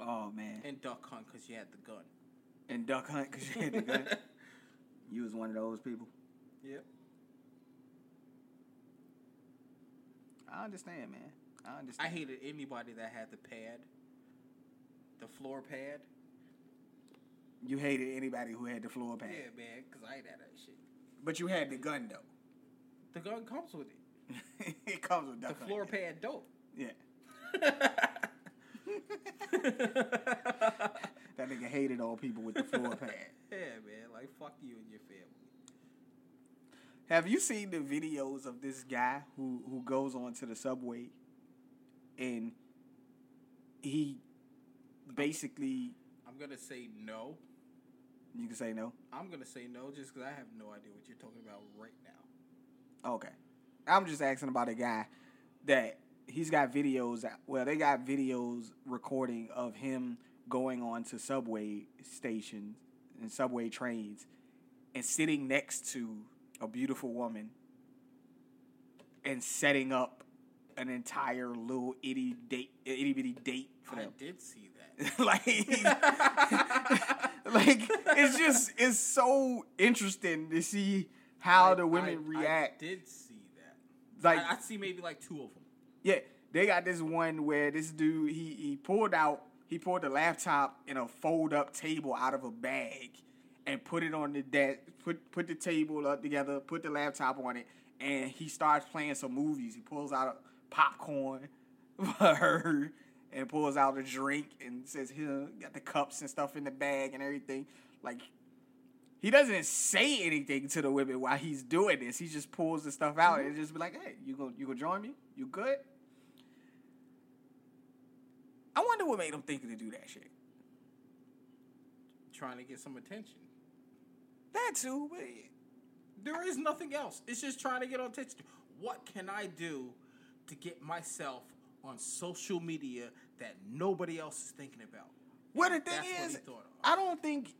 oh man, and Duck Hunt because you had the gun. and Duck Hunt because you had the gun. You was one of those people. Yep. I understand, man. I understand. I hated anybody that had the pad, the floor pad. you hated anybody who had the floor pad, Yeah, man, because I ain't had that shit. but you had the gun though. The gun comes with it. it comes with that. The floor pad dope. Yeah. That nigga hated all people with the floor pad. Yeah, man, like fuck you and your family. Have you seen the videos of this guy who who goes onto the subway and he basically I'm gonna say no. you can say no. I'm gonna say no just because I have no idea what you're talking about right now. Okay. I'm just asking about a guy that he's got videos well they got videos recording of him going on to subway stations and subway trains and sitting next to a beautiful woman and setting up an entire little itty date itty bitty date for I did see that. like like it's just it's so interesting to see how I- the women I- react I did see that. like I, I see maybe like two of them. yeah, they got this one where this dude he he pulled out he pulled the laptop in a fold up table out of a bag and put it on the desk put put the table up together put the laptop on it and he starts playing some movies. He pulls out a popcorn for her and pulls out a drink and says he got the cups and stuff in the bag and everything like. He doesn't say anything to the women while he's doing this. He just pulls the stuff out and just be like, "Hey, you go, you gonna join me? You good?" I wonder what made him think to do that shit. Trying to get some attention. That too, but There is nothing else. It's just trying to get attention. What can I do to get myself on social media that nobody else is thinking about? Well, the thing is, he thought of. I don't think.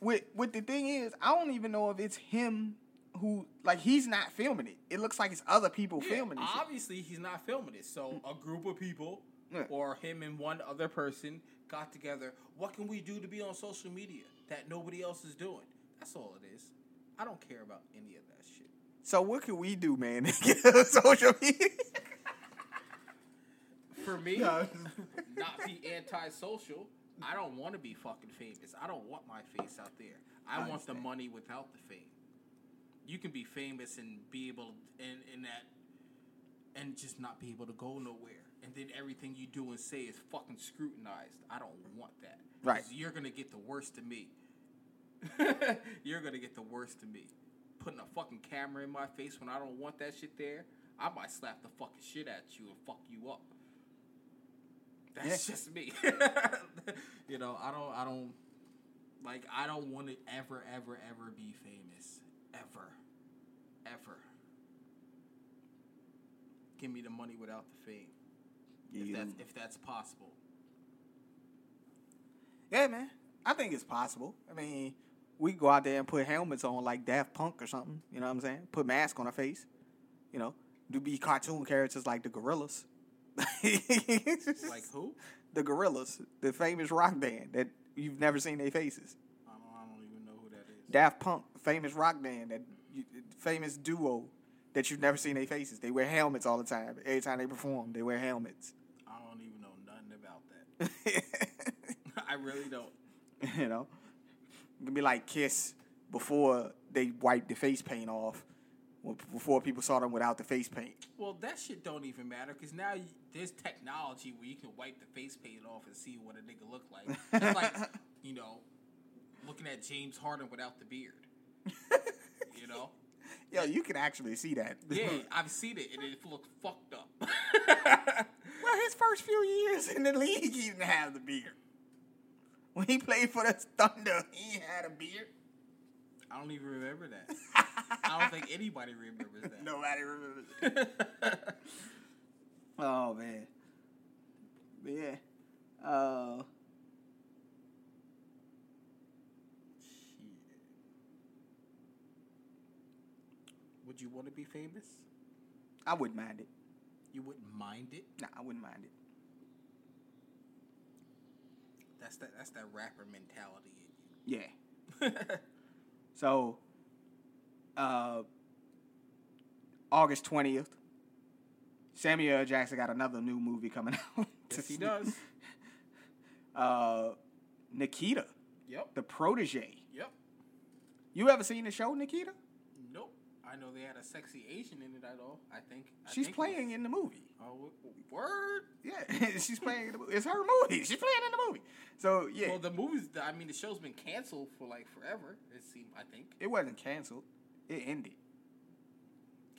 What what the thing is, I don't even know if it's him who like he's not filming it. It looks like it's other people Yeah, filming it. obviously, he's not filming it. So a group of people, Yeah. or him and one other person, got together. What can we do to be on social media that nobody else is doing? That's all it is. I don't care about any of that shit. So what can we do, man, to get on social media? For me, not be antisocial. I don't want to be fucking famous. I don't want my face out there. I, I want the money without the fame. You can be famous and be able and in that and just not be able to go nowhere. And then everything you do and say is fucking scrutinized. I don't want that. Right. You're gonna get the worst of me. you're gonna get the worst of me. Putting a fucking camera in my face when I don't want that shit there, I might slap the fucking shit at you and fuck you up. That's Yeah. just me. you know, I don't I don't like I don't want to ever, ever, ever be famous. Ever. Ever. Give me the money without the fame. If that's if that's possible. Yeah, man. I think it's possible. I mean, we go out there and put helmets on like Daft Punk or something. You know what I'm saying? Put mask on our face. You know, do be cartoon characters like the Gorillaz. Like who? the Gorillaz, the famous rock band that you've never seen their faces. I don't, I don't even know who that is. Daft Punk, famous rock band that you, famous duo that you've never seen their faces. They wear helmets all the time. Every time they perform, they wear helmets. I don't even know nothing about that. I really don't. you know, it could be like Kiss before they wiped the face paint off. Before people saw them without the face paint. Well, that shit don't even matter because now you, there's technology where you can wipe the face paint off and see what a nigga look like. It's like, you know, looking at James Harden without the beard. You know? Yo, you can actually see that. Yeah, I've seen it and it looked fucked up. well, his first few years in the league, he didn't have the beard. When he played for the Thunder, he had a beard. I don't even remember that. I don't think anybody remembers that. Nobody remembers it. oh man. But yeah. Uh Would you want to be famous? I wouldn't mind it. You wouldn't mind it. Nah, I wouldn't mind it. That's that. That's that rapper mentality. In you. Yeah. So uh August twentieth, Samuel L. Jackson got another new movie coming out. yes, he does. Uh Nikita, Yep. the protege. Yep. You ever seen the show, Nikita? Nope. I know they had a sexy Asian in it at all. I think I She's think playing was- in the movie. Oh, word. Yeah, she's playing in the movie. It's her movie. She's playing in the movie. So yeah, Well, the movies. I mean, the show's been canceled for like forever. It seemed. I think it wasn't canceled. It ended.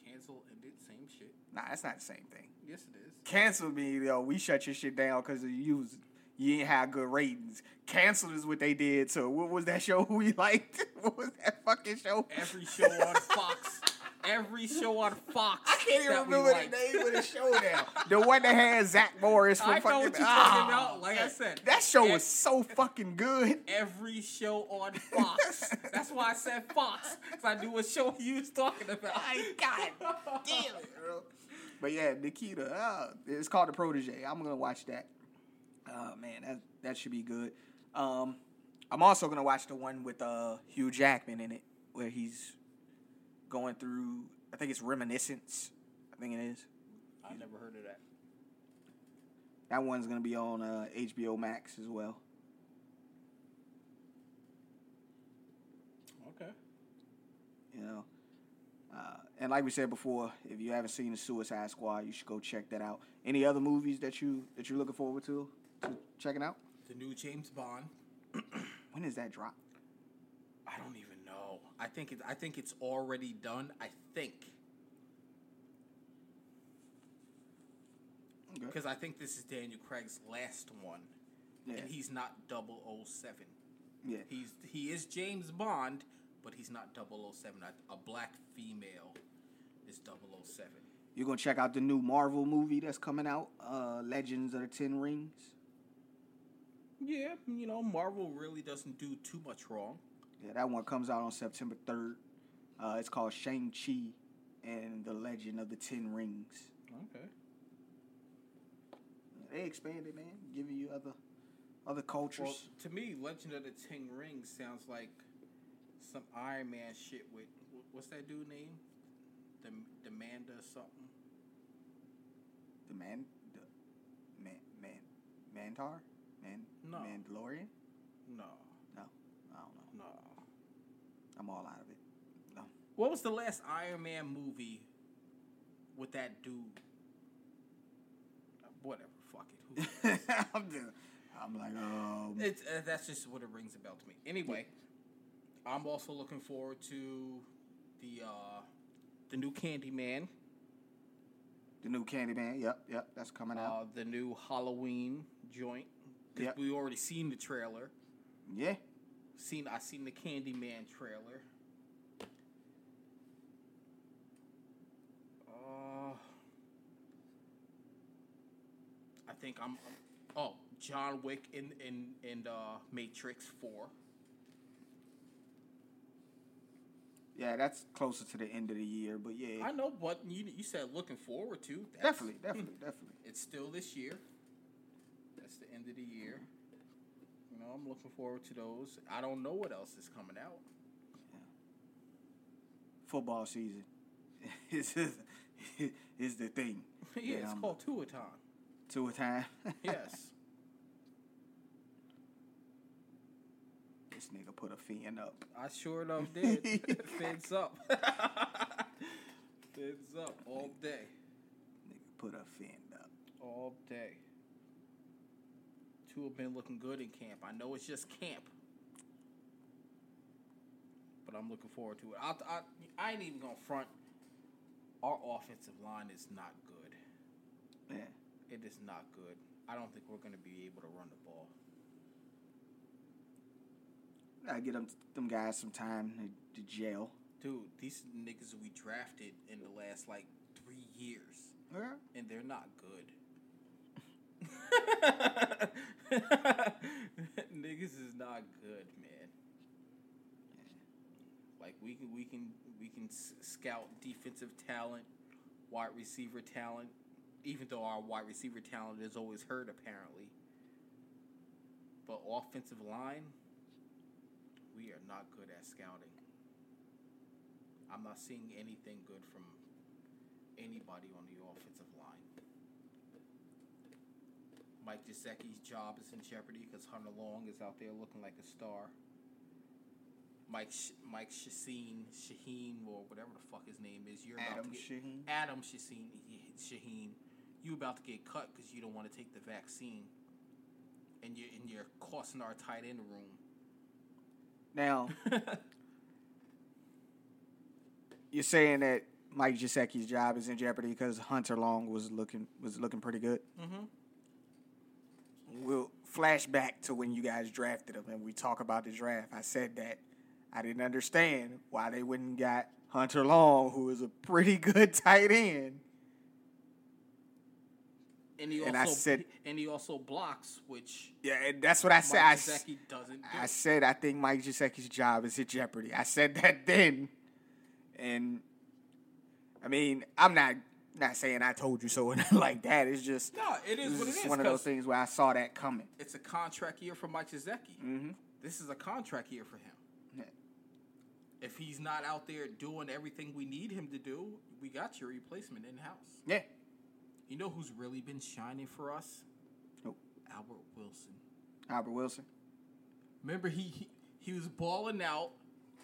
Cancel and did same shit. Nah, that's not the same thing. Yes, it is. Canceled me, yo. We shut your shit down because you was you ain't had good ratings. Canceled is what they did. So what was that show we liked? What was that fucking show? Every show on Fox. Every show on Fox. I can't even remember the name of the show now. the one that had Zach Morris from I know fucking. what you're talking Ah, about. Like I said, that show ev- was so fucking good. Every show on Fox. That's why I said Fox, because I knew what show you was talking about. My God damn it, bro. But yeah, Nikita, uh, it's called The Protege. I'm gonna watch that. Oh man, that that should be good. Um, I'm also gonna watch the one with uh, Hugh Jackman in it, where he's going through. I think it's Reminiscence. I think it is. I never heard of that. That one's gonna be on uh, HBO Max as well. Okay. You know, uh, and like we said before, if you haven't seen the Suicide Squad, you should go check that out. Any other movies that you that you're looking forward to, to checking out? The new James Bond. When does that drop? I don't even know. I think it, I think it's already done. I think Okay. because I think this is Daniel Craig's last one, Yeah. and he's not 007. Yeah. He's he is James Bond, but he's not 007. A, a black female is 007. You're gonna check out the new Marvel movie that's coming out, uh, Legends of the Ten Rings. Yeah, you know Marvel really doesn't do too much wrong. Yeah, that one comes out on September third. Uh, it's called Shang Chi and the Legend of the Ten Rings. Okay. They expanded, man, giving you other other cultures. Well, to me, Legend of the Ten Rings sounds like some Iron Man shit with what's that dude name? The Demanda something. the man, the man, man, Mantar, man, No. Mandalorian. No, No, I don't know. no. I'm all out of it. No. What was the last Iron Man movie with that dude? Uh, Whatever, fuck it. I'm, just, I'm like, um, it's, uh, that's just what it rings a bell to me. Anyway, I'm also looking forward to the uh, the new Candyman, the new Candyman. Yep, yep, that's coming out. uh, the new Halloween joint. Because Yep. we already seen the trailer. yeah, Seen I seen the Candyman trailer. Uh, I think I'm. Oh, John Wick in in in uh, Matrix Four. yeah, that's closer to the end of the year, but yeah, I know, but you you said looking forward to. That's- definitely, definitely, definitely. It's still this year. That's the end of the year. You know, I'm looking forward to those. I don't know what else is coming out. Football season is is the thing. yeah, it's I'm- called time. two a time. Yes. this nigga put a fin up. I sure enough did. Fins up. Fins up all day. Nigga put a fin up. All day. Two have been looking good in camp. I know it's just camp. But I'm looking forward to it. I, I, I ain't even to front. Our offensive line is not good. Yeah. It is not good. I don't think we're to be able to run the ball. I get them them guys some time to, to jail. Dude, these niggas we drafted in the last like three years, Yeah. and they're not good. niggas is not good, man. Like we can we can we can scout defensive talent, wide receiver talent, even though our wide receiver talent is always hurt apparently. But offensive line, we are not good at scouting. I'm not seeing anything good from anybody on the offensive. Mike Gesicki's job is in jeopardy because Hunter Long is out there looking like a star. Mike Sh- Mike Shaheen Shaheen or whatever the fuck his name is. You're about Adam to get, Shaheen. Adam Shaheen Shaheen. You about to get cut because you don't want to take the vaccine, and you and you're costing our tight end room. Now you're saying that Mike Gesicki's job is in jeopardy because Hunter Long was looking was looking pretty good. mm-hmm. We'll flash back to when you guys drafted him and we talk about the draft. I said that I didn't understand why they wouldn't got Hunter Long, who is a pretty good tight end. And he also And I said- and he also blocks, which Yeah, and that's what I said. I, Mike Gesicki doesn't do. I said I think Mike Gesicki's job is in jeopardy. I said that then, and I mean I'm not not saying I told you so and like that. It's just no, it is what it is. one of those things where I saw that coming. It's a contract year for Mike Gesicki. Mm-hmm. This is a contract year for him. Yeah. If he's not out there doing everything we need him to do, we got your replacement in house. Yeah. You know who's really been shining for us? Who? Albert Wilson. Albert Wilson. Remember he he, he was balling out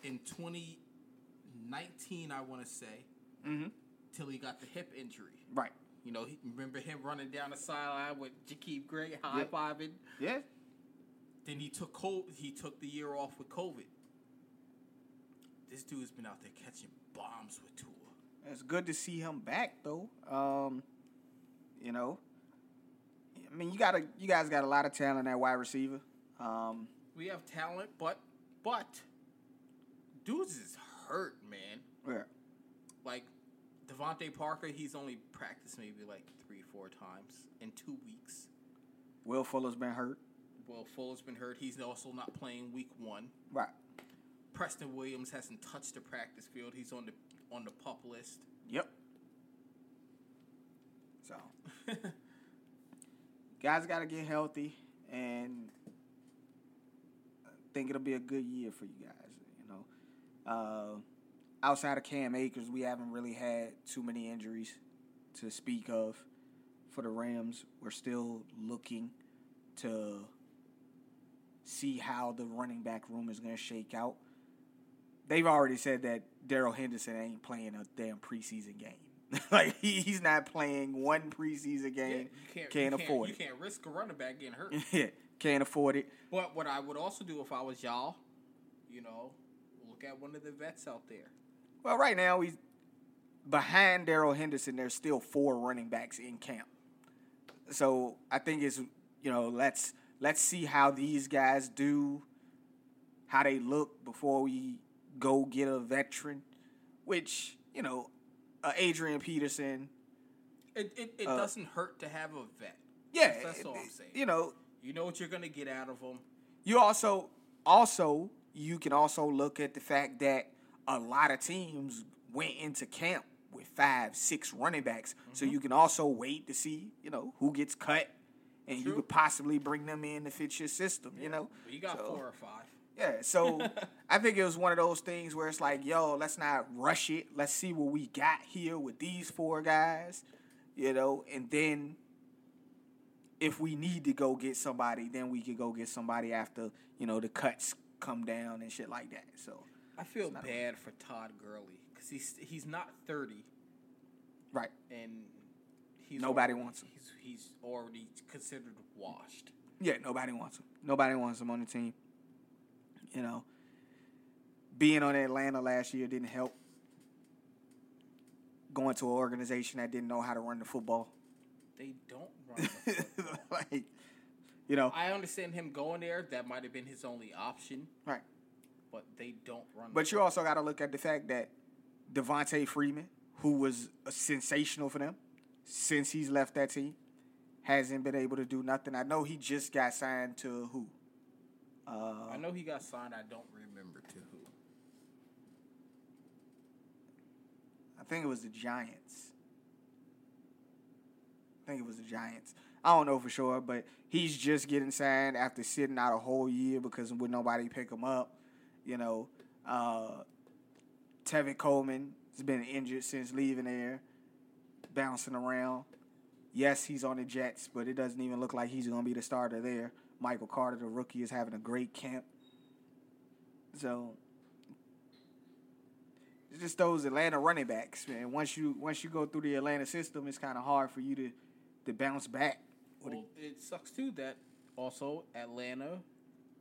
in 2019, I want to say, Mm-hmm. Till he got the hip injury. Right. You know, he, remember him running down the sideline with Jakeem Grant high fiving. Yeah. Then he took co- he took the year off with COVID. This dude's been out there catching bombs with Tua. It's good to see him back though. Um, you know, I mean, you got to you guys got a lot of talent at wide receiver. Um, We have talent, but but dudes is hurt, man. yeah. Like DeVante Parker, he's only practiced maybe like three, four times in two weeks. Will Fuller's been hurt. Will Fuller's been hurt. He's also not playing week one. Right. Preston Williams hasn't touched the practice field. He's on the on the pup list. Yep. So, guys got to get healthy, and I think it'll be a good year for you guys. You know, uh, outside of Cam Akers, we haven't really had too many injuries to speak of for the Rams. We're still looking to see how the running back room is going to shake out. They've already said that Darrell Henderson ain't playing a damn preseason game. like he, he's not playing one preseason game. you can't, you afford You can't risk a running back getting hurt. it. Yeah, can't afford it. But what I would also do if I was y'all, you know, look at one of the vets out there. Well, right now he's behind Darrell Henderson. There's still four running backs in camp. So I think it's you know let's let's see how these guys do, how they look before we go get a veteran, which you know, uh, Adrian Peterson. It it, it Uh, doesn't hurt to have a vet. Yeah, That's all I'm saying. You know, You know what you're gonna get out of them. You also also you can also look at the fact that a lot of teams went into camp with five, six running backs. So Mm-hmm. you can also wait to see, you know, who gets cut and you could possibly bring them in to fit your system, you know. You got So- four or five. Yeah, so I think it was one of those things where it's like, yo, let's not rush it. Let's see what we got here with these four guys, you know, and then if we need to go get somebody, then we could go get somebody after, you know, the cuts come down and shit like that. So I feel bad for Todd Gurley because he's he's not thirty, Right. and he's Nobody already- wants him. He's, he's already considered washed. Yeah, nobody wants him. Nobody wants him on the team. You know, being on Atlanta last year didn't help. Going to an organization that didn't know how to run the football, They don't run. The football. like, you know, I understand him going there. That might have been his only option, right. But they don't run. But you also got to look at the fact that Devonta Freeman, who was sensational for them since he's left that team, hasn't been able to do nothing. I know he just got signed to who? Uh, I know he got signed. I don't remember to who. I think it was the Giants. I think it was the Giants. I don't know for sure, but he's just getting signed after sitting out a whole year because would nobody pick him up. You know, uh, Tevin Coleman has been injured since leaving there, bouncing around. Yes, he's on the Jets, but it doesn't even look like he's going to be the starter there. Michael Carter, the rookie, is having a great camp. So it's just those Atlanta running backs, man. Once you once you go through the Atlanta system, it's kind of hard for you to to bounce back. Well, it sucks too that also Atlanta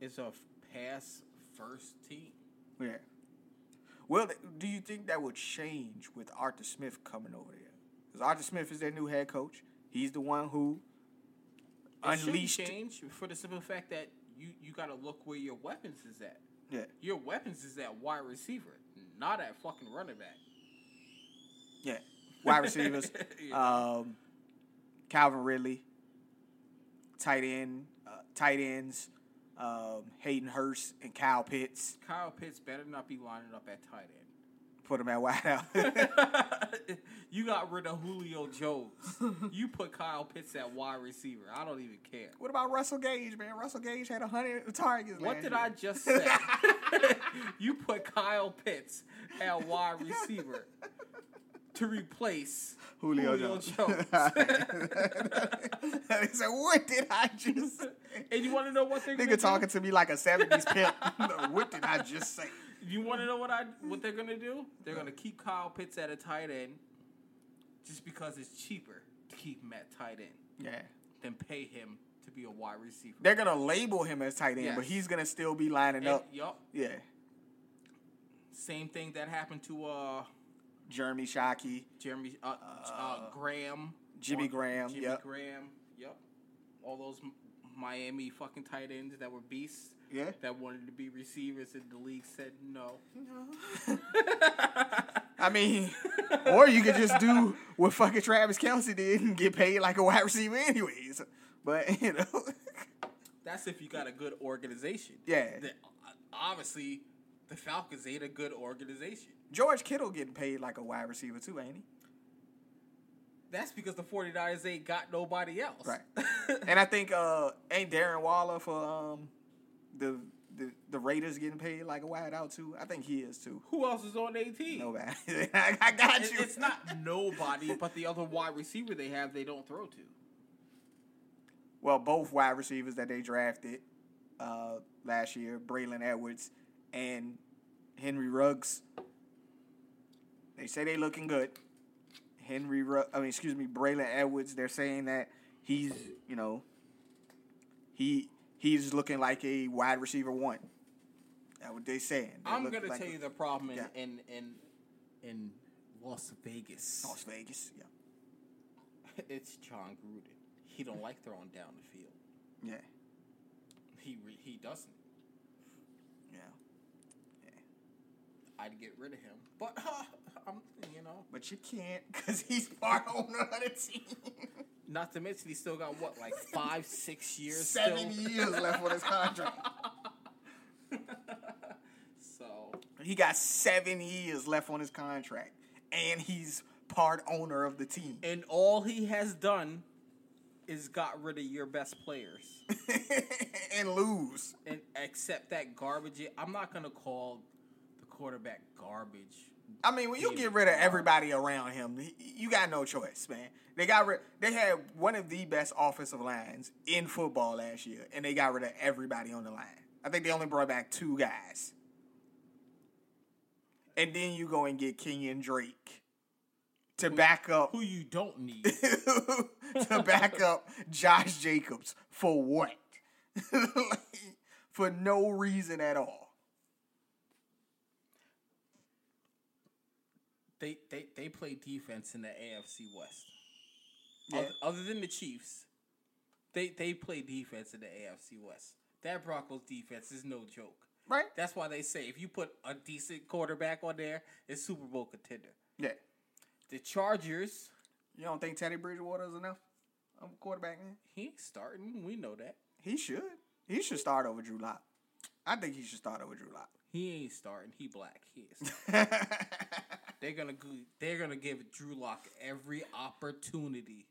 is a pass first team. yeah. Well, do you think that would change with Arthur Smith coming over there? Because Arthur Smith is their new head coach. He's the one who It unleashed. change for the simple fact that you you got to look where your weapons is at. Yeah, Your weapons is at wide receiver, not at fucking running back. yeah. Wide receivers. um, Calvin Ridley. Tight end, uh, tight ends. Um, Hayden Hurst and Kyle Pitts. Kyle Pitts better not be lining up at tight end. Put him at wide out. you got rid of Julio Jones. you put Kyle Pitts at wide receiver. I don't even care. What about Russell Gage, man? Russell Gage had hundred targets. What did year. I just say? you put Kyle Pitts at wide receiver to replace Julio, Julio Jones. Jones. he said, "What did I just?" say? and you want to know what they're gonna Nigga do? talking to me like a '70s pimp. what did I just say? You want to know what I what they're gonna do? They're gonna keep Kyle Pitts at a tight end, just because it's cheaper to keep him at tight end Yeah, than pay him to be a wide receiver. they're gonna label him as tight end, but he's gonna still be lining And- up. yup. Yeah, Same thing that happened to uh Jeremy Shockey. Jeremy uh, uh, Graham, Jimmy One- Graham, Jimmy yep. Graham, yep. All those Miami fucking tight ends that were beasts. Yeah. That wanted to be receivers, and the league said no. I mean, or you could just do what fucking Travis Kelce did and get paid like a wide receiver anyways. But you know, That's if you got a good organization. Yeah. The- obviously, the Falcons ain't a good organization. George Kittle getting paid like a wide receiver too, ain't he? That's because the 49ers ain't got nobody else. Right. and I think uh ain't Darren Waller for um the the the Raiders getting paid like a wide out too. I think he is too. Who else is on their team? Nobody. I, I got you. It's not nobody, but the other wide receiver they have, they don't throw to. Well, both wide receivers that they drafted uh last year, Braylon Edwards and Henry Ruggs. They say they looking good. Henry, Ruggs, I mean, excuse me, Braylon Edwards. They're saying that he's, you know, he he's looking like a wide receiver one. That's what they saying. They I'm gonna like tell a- you the problem in Yeah. in, in in Las Vegas. Las Vegas. Yeah, It's Jon Gruden. He don't like throwing down the field. yeah, He re- he doesn't. yeah. I'd get rid of him, but uh, I'm you know. But you can't because he's part owner of the team. Not to mention he still got what like five six years Seven still. years left on his contract. So He got seven years left on his contract, and he's part owner of the team. and all he has done is got rid of your best players and lose. and accept that garbage. I'm not gonna call quarterback garbage. I mean, when you get rid of everybody around him, you got no choice, man. They got rid. They had one of the best offensive lines in football last year, and they got rid of everybody on the line. I think they only brought back two guys, and then you go and get Kenyan Drake. to back up Who you don't need. to back up Josh Jacobs for what? Like, for no reason at all. They, they they play defense in the AFC West. Yeah. Other, other than the Chiefs, they they play defense in the AFC West. That Broncos defense is no joke. Right? That's why they say if you put a decent quarterback on there, it's Super Bowl contender. Yeah. The Chargers, You don't think Teddy Bridgewater is enough? of a quarterback, man? he ain't starting. We know that. He should. He should start over Drew Lock. I think he should start over Drew Lock. He ain't starting. He black. He is. they're gonna go, they're gonna give Drew Lock every opportunity.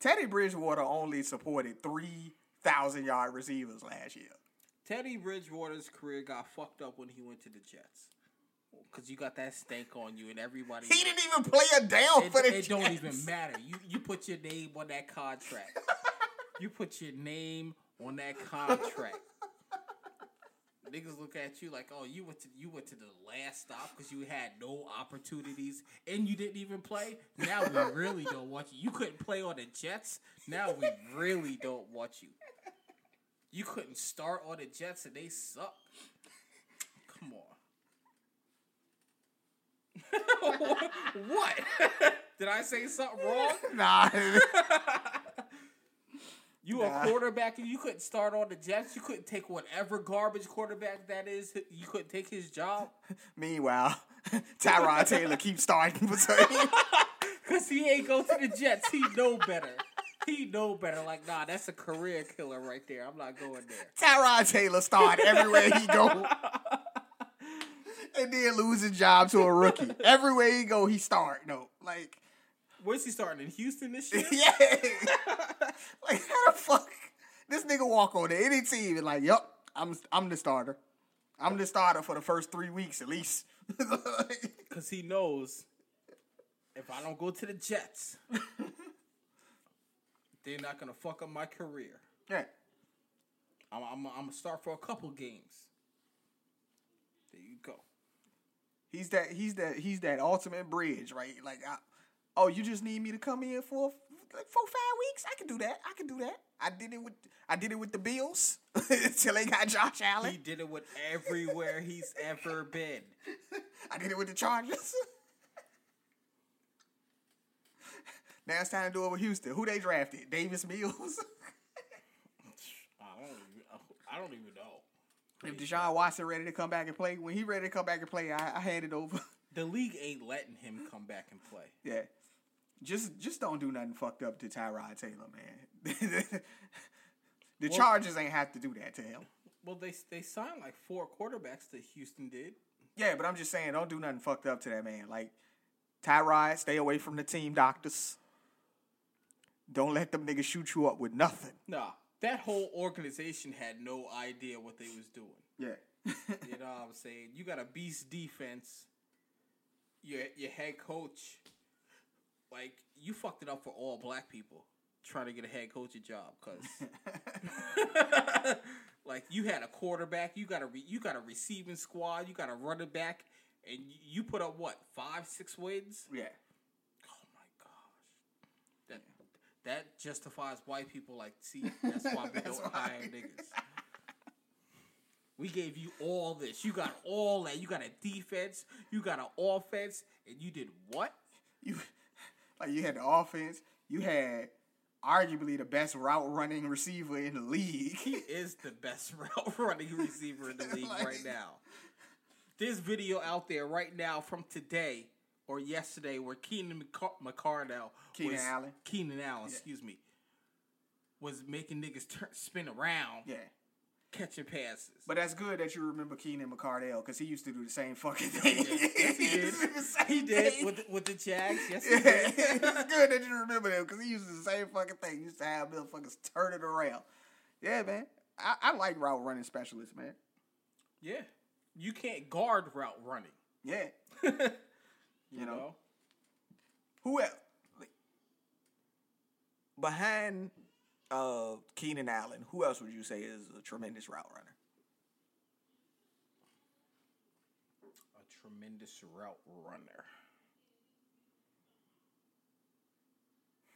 Teddy Bridgewater only supported three thousand yard receivers last year. Teddy Bridgewater's career got fucked up when he went to the Jets. Cause you got that stank on you, and everybody. He didn't even play a down it, for the it don't even matter. You you put your name on that contract. you put your name on that contract. Niggas look at you like, oh, you went to you went to the last stop because you had no opportunities and you didn't even play. Now we really don't want you. You couldn't play on the Jets. Now we really don't want you. You couldn't start on the Jets and they suck. Come on. what? Did I say something wrong? Nah. You Nah. a quarterback and you couldn't start on the Jets. You couldn't take whatever garbage quarterback that is. You couldn't take his job Meanwhile, Tyrod Taylor keeps starting because he ain't go to the Jets. He know better. He know better. Like nah, that's a career killer right there. I'm not going there. Tyrod Taylor start everywhere he go. and then lose his job to a rookie. Everywhere he go, he start. No, like, Where's he starting in Houston this year? yeah. like, how the fuck? This nigga walk on to any team and like, yup, I'm I'm the starter. I'm the starter for the first three weeks at least. Because he knows if I don't go to the Jets, they're not gonna fuck up my career. yeah. I'm, I'm, I'm gonna start for a couple games. There you go. He's that he's that he's that ultimate bridge, right? Like, I, oh, you just need me to come in for like four five weeks? I can do that. I can do that. I did it with I did it with the Bills until they got Josh Allen. He did it with everywhere he's ever been. I did it with the Chargers. now it's time to do it with Houston. Who they drafted? Davis Mills. I don't even. I don't even know. if Deshaun Watson ready to come back and play, when he ready to come back and play, I, I hand it over. The league ain't letting him come back and play. Yeah. Just just don't do nothing fucked up to Tyrod Taylor, man. the Well- Chargers ain't have to do that to him. Well, they they signed like four quarterbacks that Houston did. Yeah, but I'm just saying, don't do nothing fucked up to that man. Like Tyrod, stay away from the team doctors. Don't let them niggas shoot you up with nothing. Nah, that whole organization had no idea what they was doing. Yeah. You know what I'm saying? You got a beast defense. Your your head coach, like you fucked it up for all black people trying to get a head coaching job, cause like you had a quarterback, you got a re- you got a receiving squad, you got a running back, and y- you put up what five six wins? yeah. Oh my gosh, that that justifies white people. Like, see, that's why we That's don't why. hire niggas. We gave you all this. You got all that. You got a defense. You got an offense, and you did what? You like you had the offense, you had arguably the best route running receiver in the league. He is the best route running receiver in the league Like- right now. This video out there right now from today or yesterday where Keenan McCar- McCardell, Keenan was, Allen. Keenan Allen, excuse me, was making niggas turn, spin around, yeah. Catching passes. But that's good that you remember Keenan McCardell because he used to do the same fucking thing. yes, he did. used to do the same He did thing. with the, with the Jags. Yes, he Yeah, did. it's good that you remember them because he used to do the same fucking thing. He used to have motherfuckers turn it around. Yeah, man. I, I like route running specialists, man. yeah, you can't guard route running. Yeah. You, You know. know? Who else? Behind uh, Keenan Allen. Who else would you say is a tremendous route runner? A tremendous route runner.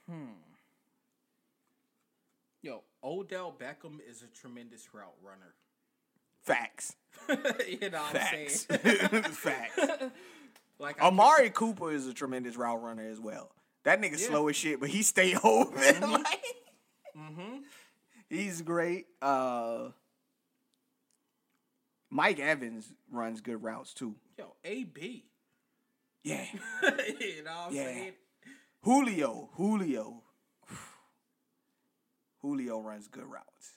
Hmm. Yo, Odell Beckham is a tremendous route runner. Facts. you know Facts. what I'm saying? Facts. like Amari Cooper is a tremendous route runner as well. That nigga yeah. slow as shit, but he stay open. Mm-hmm. like, He's great. Uh, Mike Evans runs good routes too. Yo, AB. Yeah. you know what I'm Yeah. saying? Julio. Julio. Julio runs good routes.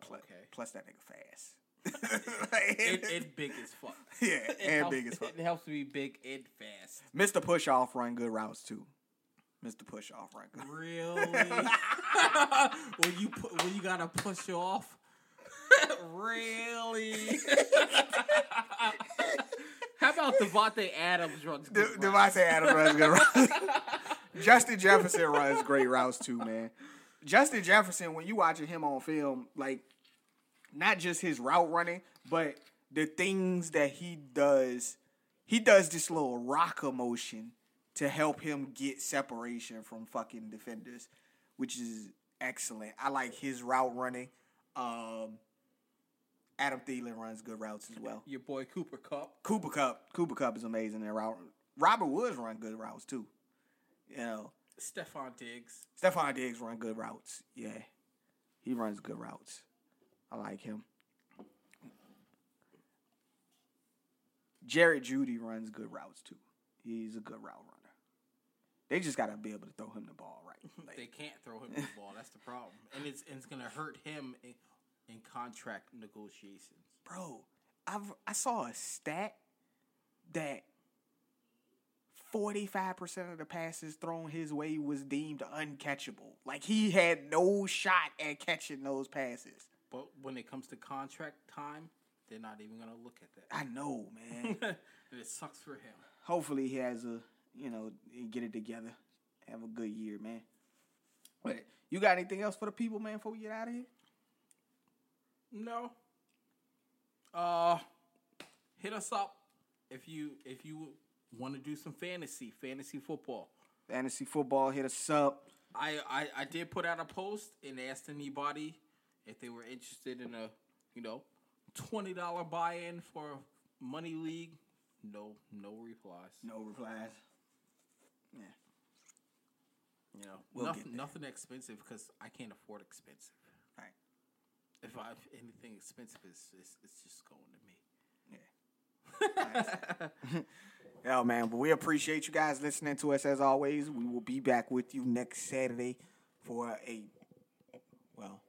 Plus, Okay. plus that nigga fast. It, it's big as fuck. yeah, It and helps, big as fuck. It helps to be big and fast. Mr. Push Off run good routes too. Mr. Push Off good. Really? when you pu- when you gotta push off? really? How about Davante Adams runs De- good routes? Davante Adams runs good routes. Justin Jefferson runs great routes too, man. Justin Jefferson, when you watching him on film, like not just his route running, but the things that he does, he does this little rocker motion to help him get separation from fucking defenders, which is excellent. I like his route running. Um, Adam Thielen runs good routes as well. Your boy Cooper Kupp. Cooper Kupp, Cooper Kupp is amazing in route. Robert Woods run good routes too. You know, Stefon Diggs. Stefon Diggs run good routes. Yeah, he runs good routes. I like him. Jerry Jeudy runs good routes too. He's a good route runner. They just gotta be able to throw him the ball right. Like, They can't throw him the ball. That's the problem, and it's and it's gonna hurt him in, in contract negotiations. bro, I've I saw a stat that forty five percent of the passes thrown his way was deemed uncatchable. Like he had no shot at catching those passes. But when it comes to contract time, they're not even gonna look at that. I know, man. and it sucks for him. Hopefully he has a you know get it together. Have a good year, man. But you got anything else for the people, man? Before we get out of here, No. Uh, hit us up if you if you want to do some fantasy fantasy football. fantasy football, hit us up. I, I I did put out a post and asked anybody if they were interested in a you know twenty dollar buy in for a money league. No no replies. No replies. You know We'll nothing nothing expensive because I can't afford expensive. Right. If I if anything expensive is it's, it's just going to me. Yeah. Yo, man, but we appreciate you guys listening to us as always. We will be back with you next Saturday for a, well,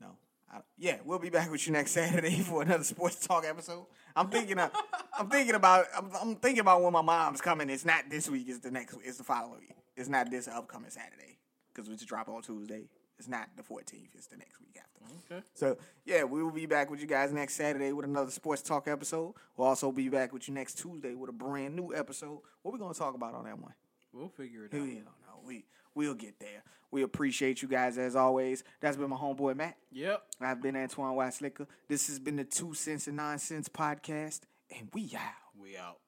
no, I, yeah, we'll be back with you next Saturday for another sports talk episode. I'm thinking, of, I'm thinking about, I'm, I'm thinking about when my mom's coming. It's not this week. It's the next. It's the following week. It's not this upcoming Saturday because we just drop on Tuesday. It's not the 14th. It's the next week after. Okay. So yeah, we will be back with you guys next Saturday with another sports talk episode. We'll also be back with you next Tuesday with a brand new episode. What we gonna talk about on that one? We'll figure it We out. don't know. We we'll get there. We appreciate you guys as always. That's been my homeboy Matt. Yep. I've been Antoine Weisslicker. This has been the Two Cents and Nonsense podcast, and we out. We out.